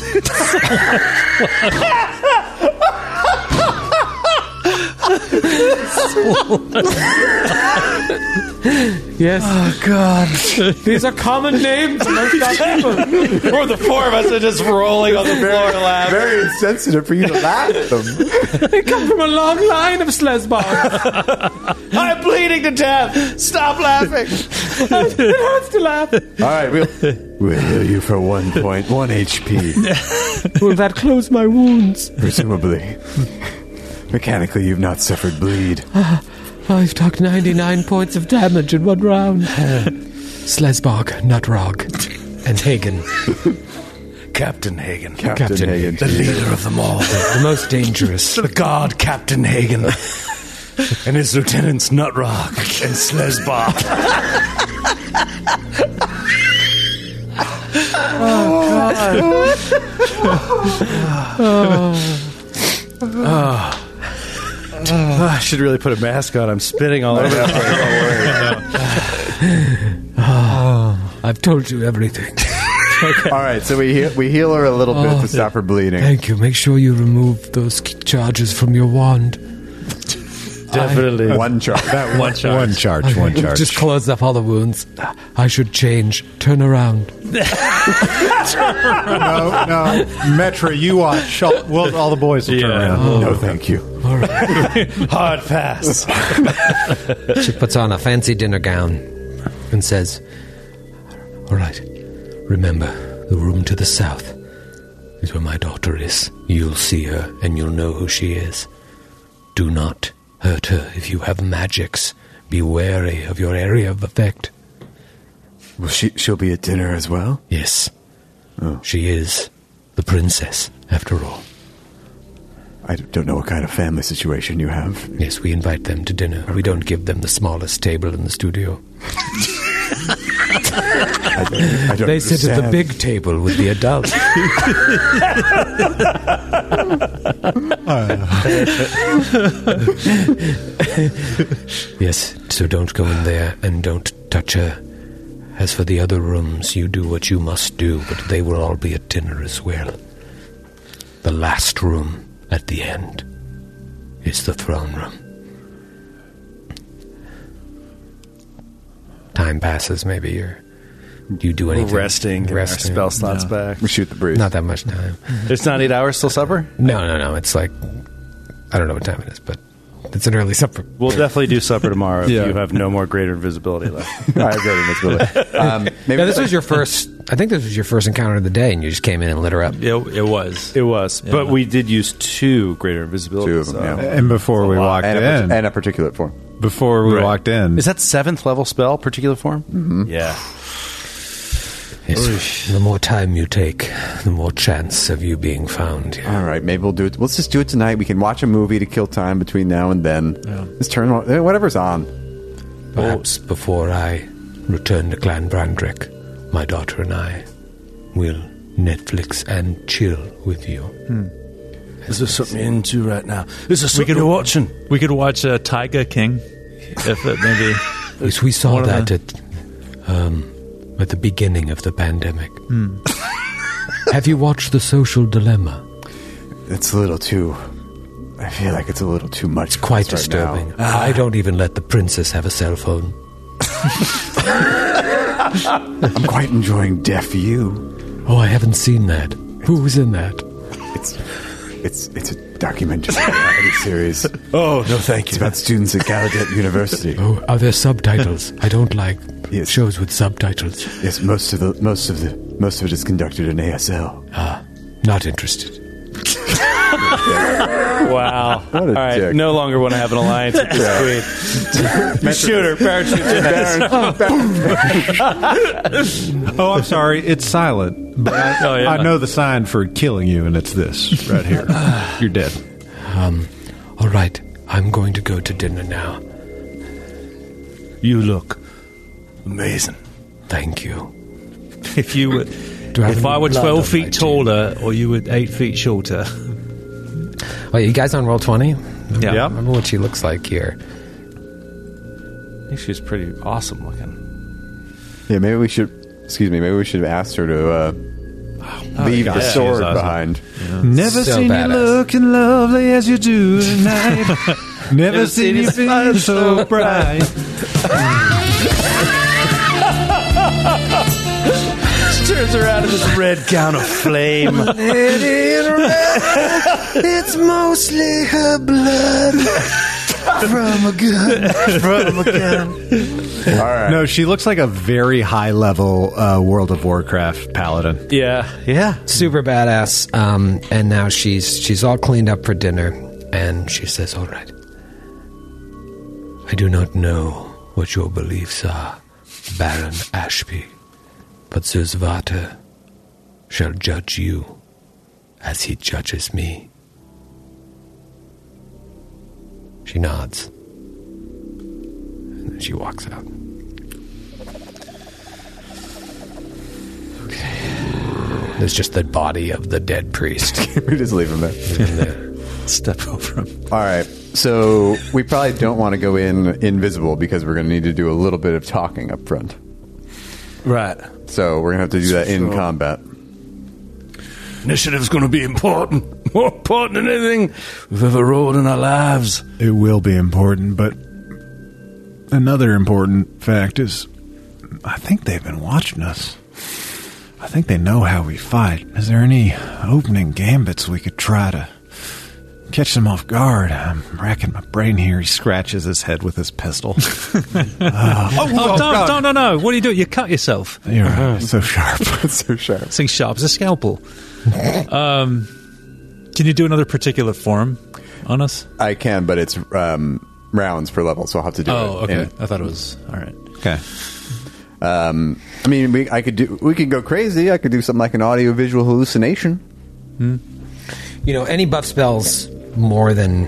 yes. Oh, God. These are common names amongst our people. Or the four of us are just rolling on the floor laughing. Very insensitive for you to laugh at them. They come from a long line of Slesbogs. I'm bleeding to death. Stop laughing. it hurts to laugh. All right, we'll, we'll heal you for one point, one HP, Will that close my wounds? presumably. Mechanically, you've not suffered bleed. I've took 99 points of damage in one round. Slesbog, Nutrog, and Hagen. Captain Hagen. Captain, Captain Hagen. The leader of them all. The most dangerous. the guard Captain Hagen. and his lieutenants Nutrog and Slesbog. Oh, ah. Ah. I should really put a mask on. I'm spitting all over the place. I've told you everything. All right, so we heal, we heal her a little bit Oh, to stop her bleeding. Thank you. Make sure you remove those k- charges from your wand. Definitely. One charge. That one charge. One charge. One charge. Just close up all the wounds. I should change. Turn around. no, no. Metra, you watch. All, well, all the boys will turn Yeah. around. Oh. No, thank you. Hard pass. She puts on a fancy dinner gown and says, All right, remember, the room to the south is where my daughter is. You'll see her and you'll know who she is. Do not hurt her if you have magics. Be wary of your area of effect. Well, she she'll be at dinner as well. Yes, oh. she is the princess, after all. I don't know what kind of family situation you have. Yes, we invite them to dinner. We don't give them the smallest table in the studio. I don't, I don't They sit at the big table with the adults. yes, so don't go in there and don't touch her. As for the other rooms, you do what you must do, but they will all be at dinner as well. The last room at the end is the throne room. Time passes, maybe you're. Do you do We're anything? resting, getting our spell slots back. We shoot the breeze. Not that much time. It's not eight hours till supper? No, no, no. It's like I don't know what time it is, but it's an early supper. We'll definitely do supper tomorrow if you have no more greater invisibility left. I have greater invisibility. Um, maybe yeah, this was your first. I think this was your first encounter of the day, and you just came in and lit her up. It, it was. It was. But we did use two greater invisibility. Two of them, so- yeah. And before we walked and, a, in, and a particulate form. before we Right. walked in, Is that seventh level spell, particulate form? Mm-hmm. Yeah. Yes. The more time you take, the more chance of you being found. All right, maybe we'll do it. Let's just do it tonight. We can watch a movie to kill time between now and then. Just turn on eh, whatever's on. Perhaps before I return to Clan Brandrick, my daughter and I will Netflix and chill with you. Is there something you're into right now? Is there something you're watching? We could watch uh, Tiger King. If it maybe. Yes, we saw that the- at um, at the beginning of the pandemic. Hmm. Have you watched The Social Dilemma? It's a little too. I feel like it's a little too much. It's Quite disturbing. I don't even let the princess have a cell phone. I'm quite enjoying Deaf U. Oh, I haven't seen that. Who was in that? It's it's it's a documentary series. Oh, no, thank you. It's about students at Gallaudet University. Oh, are there subtitles? I don't like Yes. shows with subtitles. Yes, most of the most of the most of it is conducted in ASL. Ah, not interested. Wow. What a All right. dick. No longer want to have an alliance with this queen. You shoot her. Parachute oh, I'm sorry, it's silent. But I, Oh, yeah. I know the sign for killing you, and it's this right here. You're dead. Um, all right, I'm going to go to dinner now. You look amazing. Thank you. If you were, Do I have if any I were blood twelve my feet chin? taller, or you were eight feet shorter. Oh, you guys on roll twenty? Yeah. Yeah. Remember what she looks like here. I think she's pretty awesome looking. Yeah, maybe we should. Excuse me. Maybe we should have asked her to uh, leave the she sword awesome. behind. Never So seen badass. you looking lovely as you do tonight. Never seen you feel so bright. turns around in this red gown of flame. It's mostly her blood from a gun. From a gun. All right. No, she looks like a very high level uh, World of Warcraft paladin. yeah. Yeah. Super badass. Um, and now she's she's all cleaned up for dinner, and she says, "All right. I do not know what your beliefs are, Baron Ashby, but Zursvaater shall judge you as he judges me." She nods, and then she walks out. Okay. There's just the body of the dead priest. we just leave him there. in there. Step over him. All right. So we probably don't want to go in invisible because we're going to need to do a little bit of talking up front. Right. So we're going to have to do that in Sure. combat. Initiative's going to be important. more important than anything we've ever rolled in our lives. It will be important, but another important fact is I think they've been watching us. I think they know how we fight. Is there any opening gambits we could try to catch them off guard? I'm racking my brain here. He scratches his head with his pistol. Uh, Oh, don't, don't, no, no. What are you doing? You cut yourself. You're right. So sharp. so sharp. This thing's sharp as a scalpel. um, can you do another particulate form on us? I can, but it's um, rounds per level, so I'll have to do it. Oh, it. okay. in- I thought it was all right. Okay. Um, I mean, we, I could do. We could go crazy. I could do something like an audio visual hallucination. You know, any buff spells more than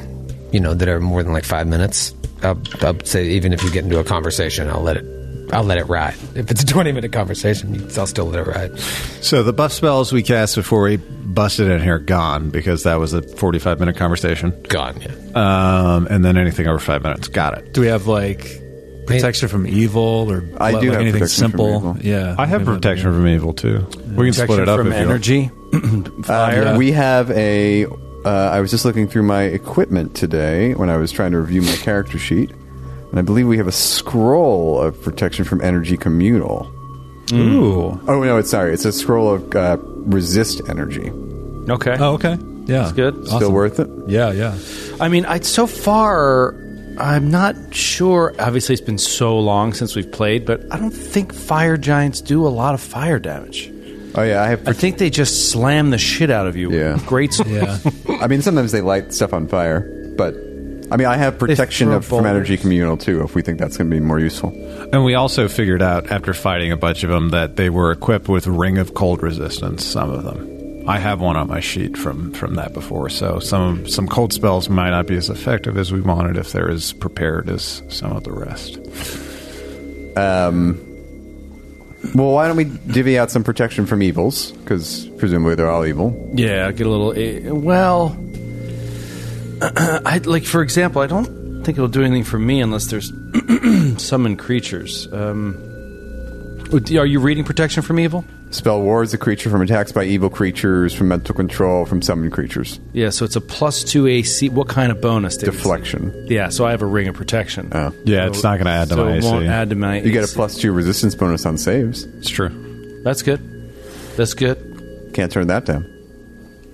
you know that are more than like five minutes. I'll, I'll say even if you get into a conversation, I'll let it. I'll let it ride. If it's a twenty minute conversation, I'll still let it ride. So the buff spells we cast before we busted in here gone because that was a forty-five minute conversation. Gone. Yeah. Um, and then anything over five minutes, got it. Do we have like protection from evil or I like do have anything protection from simple? evil. Yeah, I have protection from evil too. We can split it up from if energy. Fire. Um, We have a. Uh, I was just looking through my equipment today when I was trying to review my character sheet, and I believe we have a scroll of protection from energy communal. Ooh. Oh no, it's sorry. It's a scroll of uh, resist energy. Okay. Oh, okay. Yeah, That's good. Still Awesome. worth it? Yeah, yeah. I mean, I so far, I'm not sure. Obviously, it's been so long since we've played, but I don't think fire giants do a lot of fire damage. Oh yeah, I have. I think they just slam the shit out of you. Yeah. Great. Yeah. I mean, sometimes they light stuff on fire, but I mean, I have protection of, from energy communal too. If we think that's going to be more useful. And we also figured out after fighting a bunch of them that they were equipped with ring of cold resistance. Some of them. I have one on my sheet from from that before. So some some cold spells might not be as effective as we wanted if they're as prepared as some of the rest. Um. Well, why don't we divvy out some protection from evils? Because presumably they're all evil. Yeah, get a little. eh, Well, I like for example, I don't think it'll do anything for me unless there's summoned creatures. Um, are you reading protection from evil? Spell wards a creature from attacks by evil creatures, from mental control, from summoned creatures. Yeah, so it's a plus two AC. What kind of bonus? David? Deflection. Yeah, so I have a ring of protection. Oh. Yeah, it's not going to add to so my it AC. won't add to my. You get a AC. plus two resistance bonus on saves. It's true. That's good. That's good. Can't turn that down.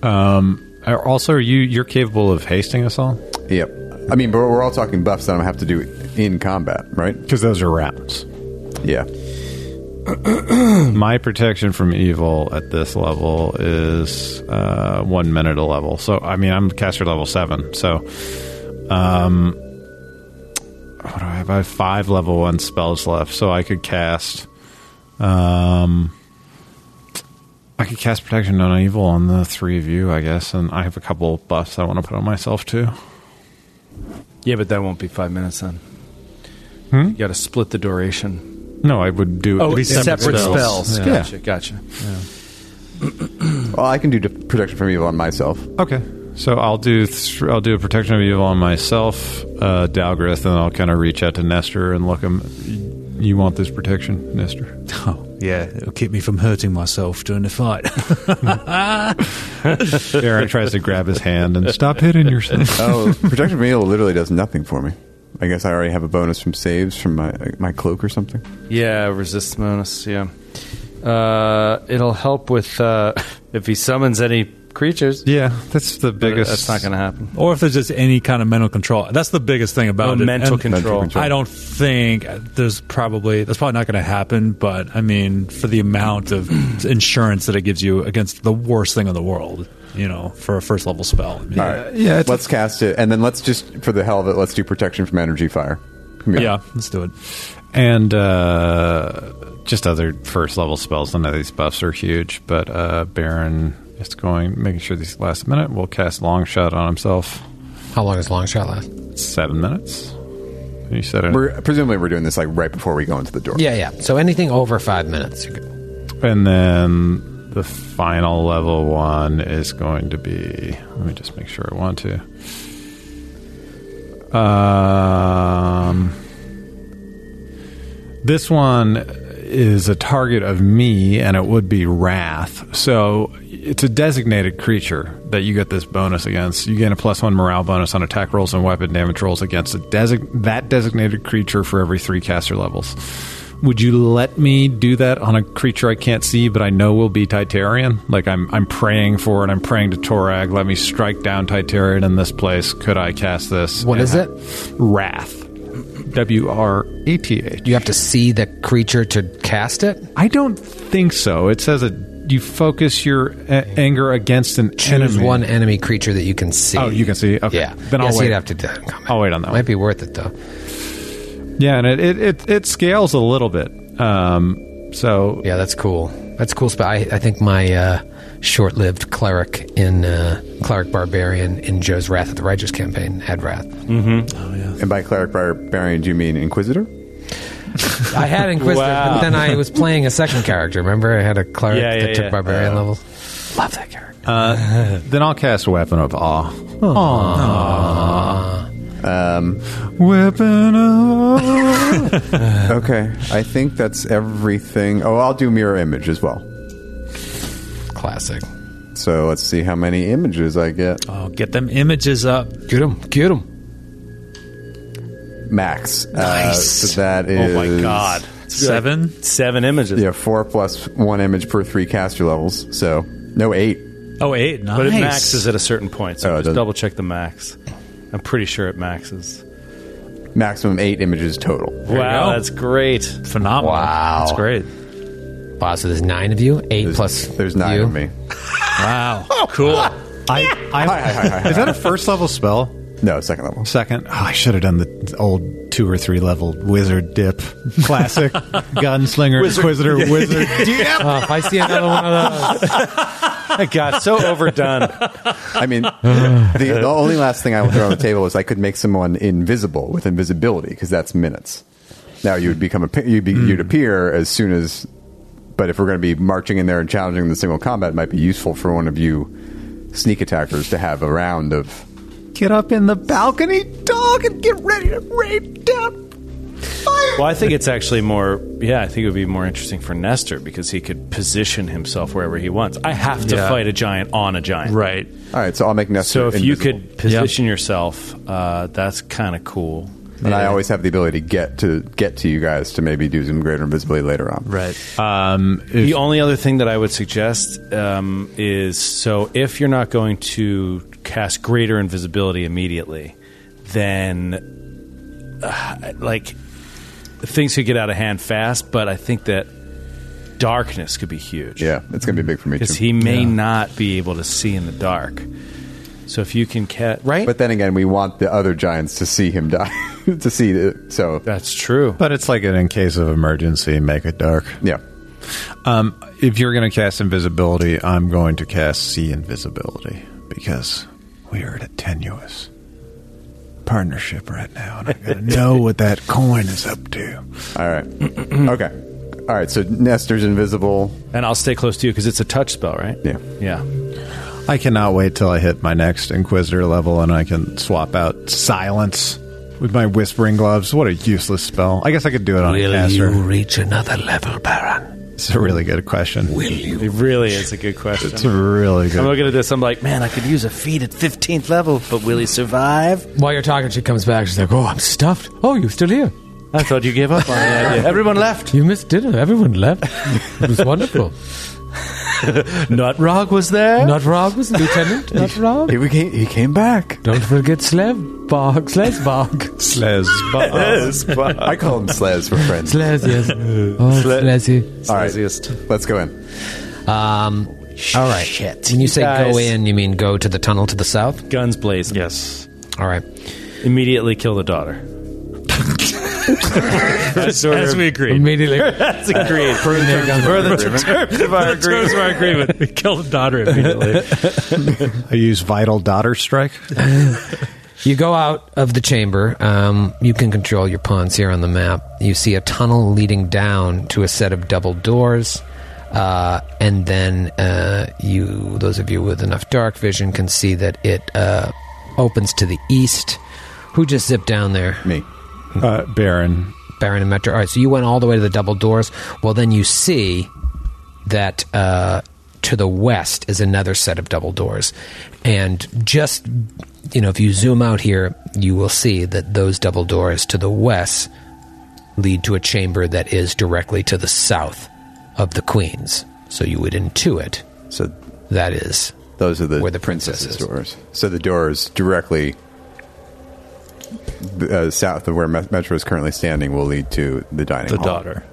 Um, are- also, are you you're capable of hasting us all Yep. I mean, but we're all talking buffs that I have to do in combat, right? because those are rounds. Yeah. My protection from evil at this level is uh, one minute a level. So I mean, I'm caster level seven. So, um, what do I have? I have five level one spells left, so I could cast. Um, I could cast protection on evil on the three of you, I guess, and I have a couple buffs I want to put on myself too. Yeah, but that won't be five minutes then. Hmm? You got to split the duration. No, I would do Oh, it'd be separate, spells. Yeah. Gotcha, gotcha. Well, I can do protection from evil on myself. Okay. So I'll do th- I'll do a protection of evil on myself, uh, Dalgrith, and I'll kind of reach out to Nestor and look him. You want this protection, Nestor? Oh, yeah. It'll keep me from hurting myself during the fight. Aaron tries to grab his hand and stop hitting yourself. Oh, protection from evil literally does nothing for me. I guess I already have a bonus from saves from my my cloak or something. Yeah, resist bonus. Yeah, uh, it'll help with uh, if he summons any creatures. Yeah, that's the biggest. That's not going to happen. or if there's just any kind of mental control. That's the biggest thing about Oh, it. mental And control. control. I don't think there's probably that's probably not going to happen. But I mean, for the amount of insurance that it gives you against the worst thing in the world, you know, for a first level spell. I mean, All right. yeah, it's let's cast it, and then let's just for the hell of it, let's do protection from energy fire. Come here. yeah, let's do it. and uh, just other first level spells. None of these buffs are huge, but uh, Baron is going making sure these last a minute. Will cast long shot on himself. How long does long shot last? Seven minutes. You said it. We're presumably we're doing this like right before we go into the door. Yeah, yeah. So anything over five minutes. you're good. And then the final level one is going to be. Let me just make sure I want to. Um, this one, is a target of me, and it would be Wrath. So it's a designated creature that you get this bonus against. You gain a plus one morale bonus on attack rolls and weapon damage rolls against desi- that designated creature for every three caster levels. Would you let me do that on a creature I can't see, but I know will be Titarian? Like I'm, I'm praying for it. I'm praying to Torag. Let me strike down Titarian in this place. Could I cast this? What is it? Wrath. W R A T H. You have to see the creature to cast it. I don't think so. It says a you focus your a- anger against an Choose enemy. one enemy creature that you can see. Oh, you can see. Okay, Yeah. then I'll yeah, so wait. you'd have to do that. I'll wait on that. Might be worth it though. Yeah, and it it, it, it scales a little bit. Um, so Yeah, that's cool. That's cool spot. I, I think my uh, short-lived cleric in uh, cleric barbarian in Joe's Wrath of the Righteous campaign had wrath. Mm-hmm. And by cleric barbarian, do you mean inquisitor? I had Inquisitor, Wow. but then I was playing a second character. Remember, I had a cleric Yeah, yeah, that took yeah. barbarian Uh, levels. Love that character. uh, then I'll cast a Weapon of Awe. Um, Weapon of okay, I think that's everything. Oh, I'll do mirror image as well. Classic. So let's see how many images I get. Oh, get them images up. Get them. Get them. Max. Uh, Nice. so that Oh my god. Seven? Seven images. Yeah, four plus one image per three caster levels. So, no, eight. Oh, eight. Nice. But it maxes at a certain point, so Oh, it just doesn't- double check the max. I'm pretty sure it maxes. Maximum eight images total. you wow, that's great. Phenomenal. Wow. That's great. Wow, so there's nine of you. Eight There's, plus. there's nine you. of me. Wow. Oh, Cool. I, I, Hi, hi, hi, hi, hi. is that a first level spell? No, second level. Second, oh, I should have done the old two or three level wizard dip. Classic gunslinger, inquisitor, wizard dip. Oh, if I see another one of those, I got so overdone. I mean, the, the only last thing I would throw on the table is I could make someone invisible with invisibility because that's minutes. Now you would become a you'd, be, hmm. you'd appear as soon as. But if we're going to be marching in there and challenging the single combat, it might be useful for one of you sneak attackers to have a round of. Get up in the balcony, dog, and get ready to rain down. Well, I think it's actually more. Yeah, I think it would be more interesting for Nestor because he could position himself wherever he wants. I have to Yeah. fight a giant on a giant. Right. All right, so I'll make Nestor. So if you invisible. could position yourself, uh, that's kind of cool. and I always have the ability to get to get to you guys to maybe do some greater invisibility later on. Right. Um, The only other thing that I would suggest um, is so if you're not going to cast greater invisibility immediately, then uh, like things could get out of hand fast. But I think that darkness could be huge. Yeah, it's going to be big for me because he may not be able to see in the dark. So if you can cat right, But then again, we want the other giants to see him die. to see it. So that's true. but it's like an in case of emergency, make it dark. yeah. Um, if you're going to cast invisibility, I'm going to cast see invisibility because we are at a tenuous partnership right now, and I got to know what that coin is up to. All right. okay. All right. So Nestor's invisible. And I'll stay close to you because it's a touch spell, right? Yeah. Yeah. I cannot wait till I hit my next Inquisitor level and I can swap out silence with my whispering gloves. What a useless spell. I guess I could do it on a Will caster. you reach another level, Baron? It's a really good question. Will you? It really is a good question. It's a really I'm looking at this. I'm like, man, I could use a feat at 15th level, but will he survive? while you're talking, she comes back. She's like, "Oh, I'm stuffed. Oh, you're still here. I thought you gave up on the idea. Everyone left. You missed dinner. Everyone left. It was wonderful. Nutrog was there. Not Rob was the lieutenant. Not Rob. He came, he came back. Don't forget Slevbog. Slesbog. Slez. I call him Slez for friends. Sles, yes. Oh, Slezzy. All right. Let's go in. Um, all right. When you say Guys. go in, you mean go to the tunnel to the south? Guns blazing. Yes. All right. Immediately kill the daughter. That's sort As of- we agreed. Immediately. That's agreed. For the terms of our Those were agreement. We killed the daughter immediately. I use Vital Daughter Strike. You go out of the chamber. Um, you can control your pawns here on the map. You see a tunnel leading down to a set of double doors. Uh, and then uh, you, those of you with enough dark vision, can see that it uh, opens to the east. Who just zipped down there? Me. Uh, Baron, Baron and Metro. All right, so you went all the way to the double doors. Well, then you see that uh, to the west is another set of double doors, and just you know, if you zoom out here, you will see that those double doors to the west lead to a chamber that is directly to the south of the queen's. So you would intuit. So that is those are the where the princess is. doors. So the doors directly uh, south of where Metro is currently standing will lead to the dining The hall. daughter.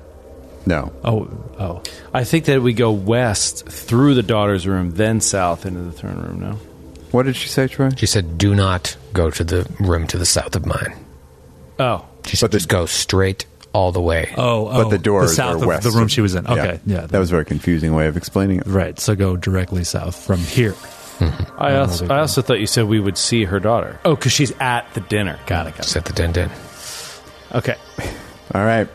No. Oh, oh. I think that we go west through the daughter's room, then south into the throne room. No. What did she say, Troy? She said, "Do not go to the room to the south of mine." Oh, she said, "Just go straight all the way." Oh, but the doors south are of west the room she was in. Okay, yeah. that was a very confusing way of explaining it. Right, so go directly south from here. I also, I also thought you said we would see her daughter. Oh, because she's at the dinner. Got it. Got it. She's at the din din. Okay. All right.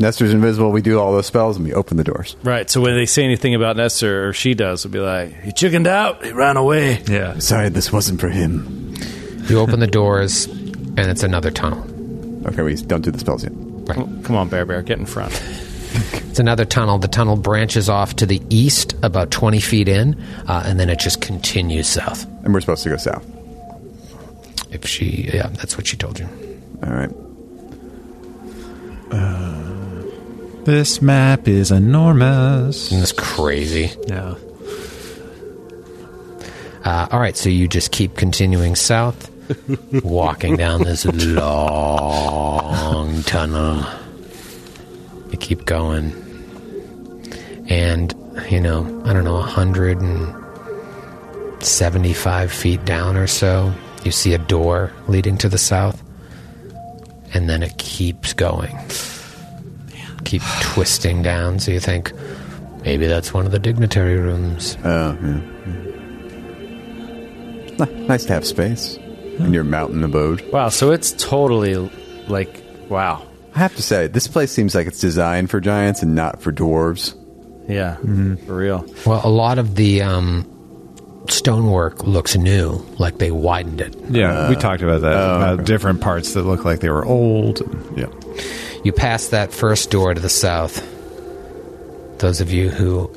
Nestor's invisible. We do all those spells and we open the doors. Right. So when they say anything about Nestor, or she does, we'll be like, "He chickened out. He ran away." Yeah. Sorry, this wasn't for him. You open the doors, and it's another tunnel. Okay, we don't do the spells yet. Come, come on, Bear Bear, get in front. It's another tunnel. The tunnel branches off to the east, about twenty feet in, uh, and then it just continues south. And we're supposed to go south. If she, yeah, that's what she told you. All right. This map is enormous. Isn't this crazy? Yeah. Uh, all right, so you just keep continuing south, walking down this long tunnel. You keep going, and you know, I don't know, hundred and seventy-five feet down or so, you see a door leading to the south, and then it keeps going, keep twisting down. So you think maybe that's one of the dignitary rooms. Oh, yeah. Ni- Nice to have space in your mountain abode. Wow. So it's totally like wow. I have to say, this place seems like it's designed for giants and not for dwarves. Yeah, for real. Well, a lot of the um, stonework looks new, like they widened it. Yeah, we talked about that. oh, about different parts that look like they were old. Yeah. You pass that first door to the south. Those of you who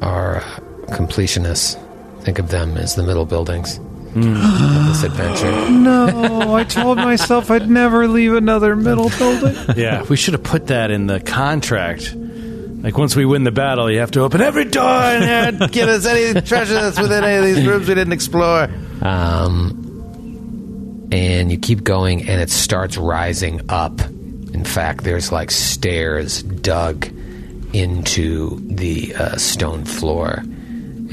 are uh, completionists, think of them as the middle buildings of this adventure. No, I told myself I'd never leave another middle building. Yeah, we should have put that in the contract. Like once we win the battle, you have to open every door and uh, get us any treasure that's within any of these rooms we didn't explore. Um, and you keep going, and it starts rising up. In fact, there's like stairs dug into the uh, stone floor,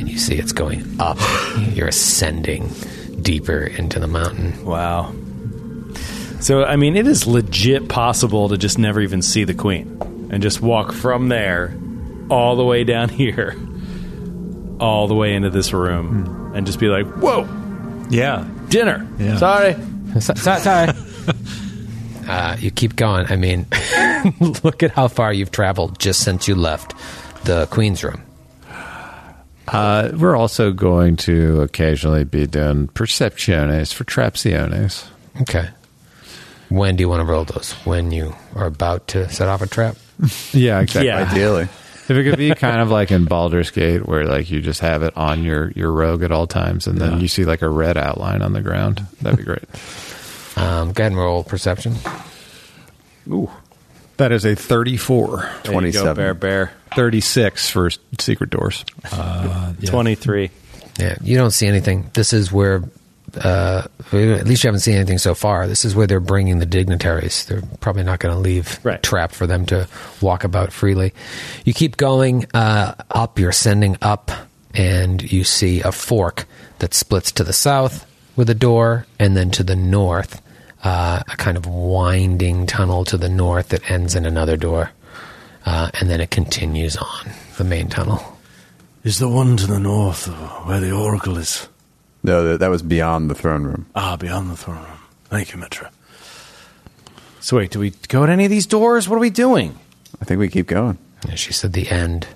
and you see it's going up. You're ascending deeper into the mountain. Wow. So, I mean, it is legit possible to just never even see the queen and just walk from there all the way down here, all the way into this room, and just be like, whoa, Yeah. dinner. Yeah. Sorry. So- so- sorry. uh, you keep going. I mean, look at how far you've traveled just since you left the queen's room. Uh, we're also going to occasionally be doing percepciones for trapsiones. Okay. When do you want to roll those? When you are about to set off a trap? Yeah, exactly. Yeah. Ideally. If it could be kind of like in Baldur's Gate, where like you just have it on your your rogue at all times, and then you see like a red outline on the ground, that'd be great. Um, go ahead and roll perception. Ooh, that is a thirty-four. There you go, Bear Bear. 36 for secret doors. Uh, yeah. 23. Yeah, you don't see anything. This is where, uh, at least you haven't seen anything so far. This is where they're bringing the dignitaries. They're probably not going to leave Right. trap for them to walk about freely. You keep going uh, up. You're ascending up, and you see a fork that splits to the south with a door, and then to the north, uh, a kind of winding tunnel to the north that ends in another door, uh, and then it continues on the main tunnel. Is the one to the north where the oracle is? No, that, that was beyond the throne room. Ah, beyond the throne room. Thank you, Mitra. So, wait, do we go to any of these doors? What are we doing? I think we keep going. Yeah, she said the end.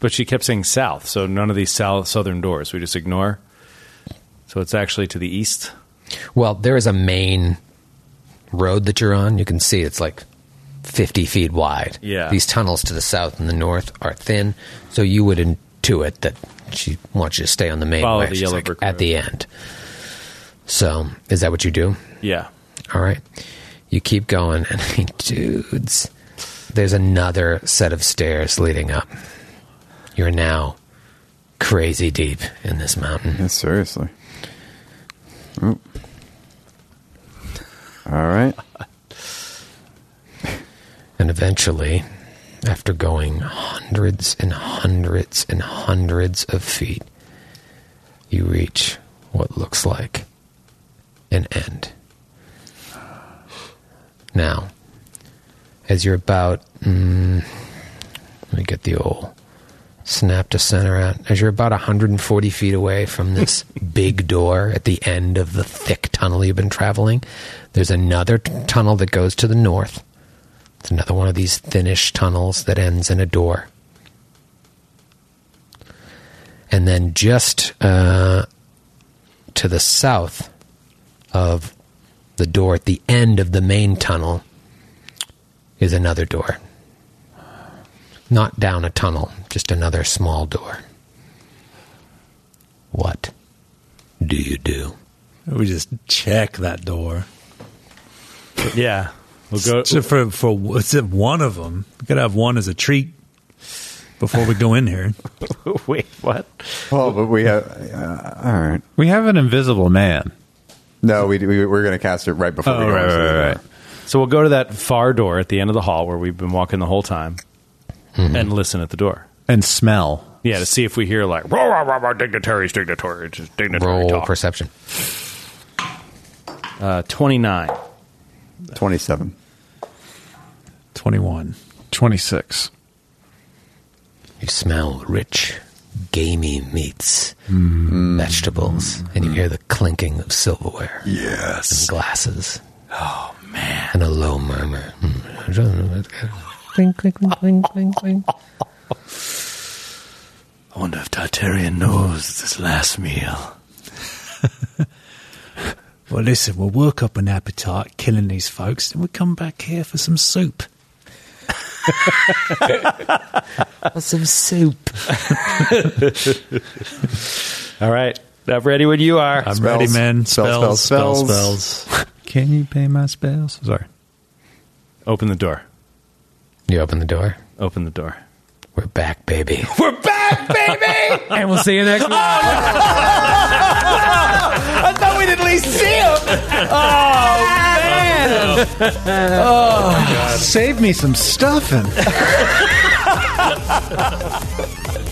But she kept saying south, so none of these south, southern doors we just ignore. So it's actually to the east. Well, there is a main road that you're on. You can see it's like 50 feet wide. Yeah. These tunnels to the south and the north are thin, so you would intuit that she wants you to stay on the main Follow way. the yellow like, brick at road. the end. So, is that what you do? Yeah. All right. You keep going, and I mean, dudes, there's another set of stairs leading up. You're now crazy deep in this mountain. Yeah, seriously. Oop. All right. And eventually, after going hundreds and hundreds and hundreds of feet, you reach what looks like an end. Now, as you're about, mm, let me get the old snap to center out. As you're about 140 feet away from this big door at the end of the thick tunnel you've been traveling, there's another t- tunnel that goes to the north. It's another one of these thinnish tunnels that ends in a door. And then just uh, to the south of the door at the end of the main tunnel is another door. Not down a tunnel, just another small door. What do you do? We just check that door. Yeah. We'll go so for for what's it? One of them. We gotta have one as a treat before we go in here. Wait, what? Well, but we have. Uh, all right. We have an invisible man. No, we, we we're going to cast it right before. Oh, we go right, right, right, right. So we'll go to that far door at the end of the hall where we've been walking the whole time and listen at the door. And smell. Yeah, to see if we hear like rah, rah, rah, rah, dignitaries, dignitaries, just dignitary Roll talk. perception. Uh, 29. 27. 21. 26. You smell rich, gamey meats, mm. vegetables, and you mm. hear the clinking of silverware. Yes. And glasses. Oh, man. And a low murmur. Mm. Clink, clink, clink, clink, clink, clink. I wonder if Tartarian knows this last meal. Well, listen, we'll work up an appetite killing these folks, and we'll come back here for some soup. some soup. All right. I'm ready when you are. I'm ready, man. Spells, spells, spells. Can you pay my spells? Sorry. Open the door. You open the door. Open the door. We're back, baby. We're back, baby! and we'll see you next week. I thought we'd at least see him. Oh, man. Oh, save me some stuffing.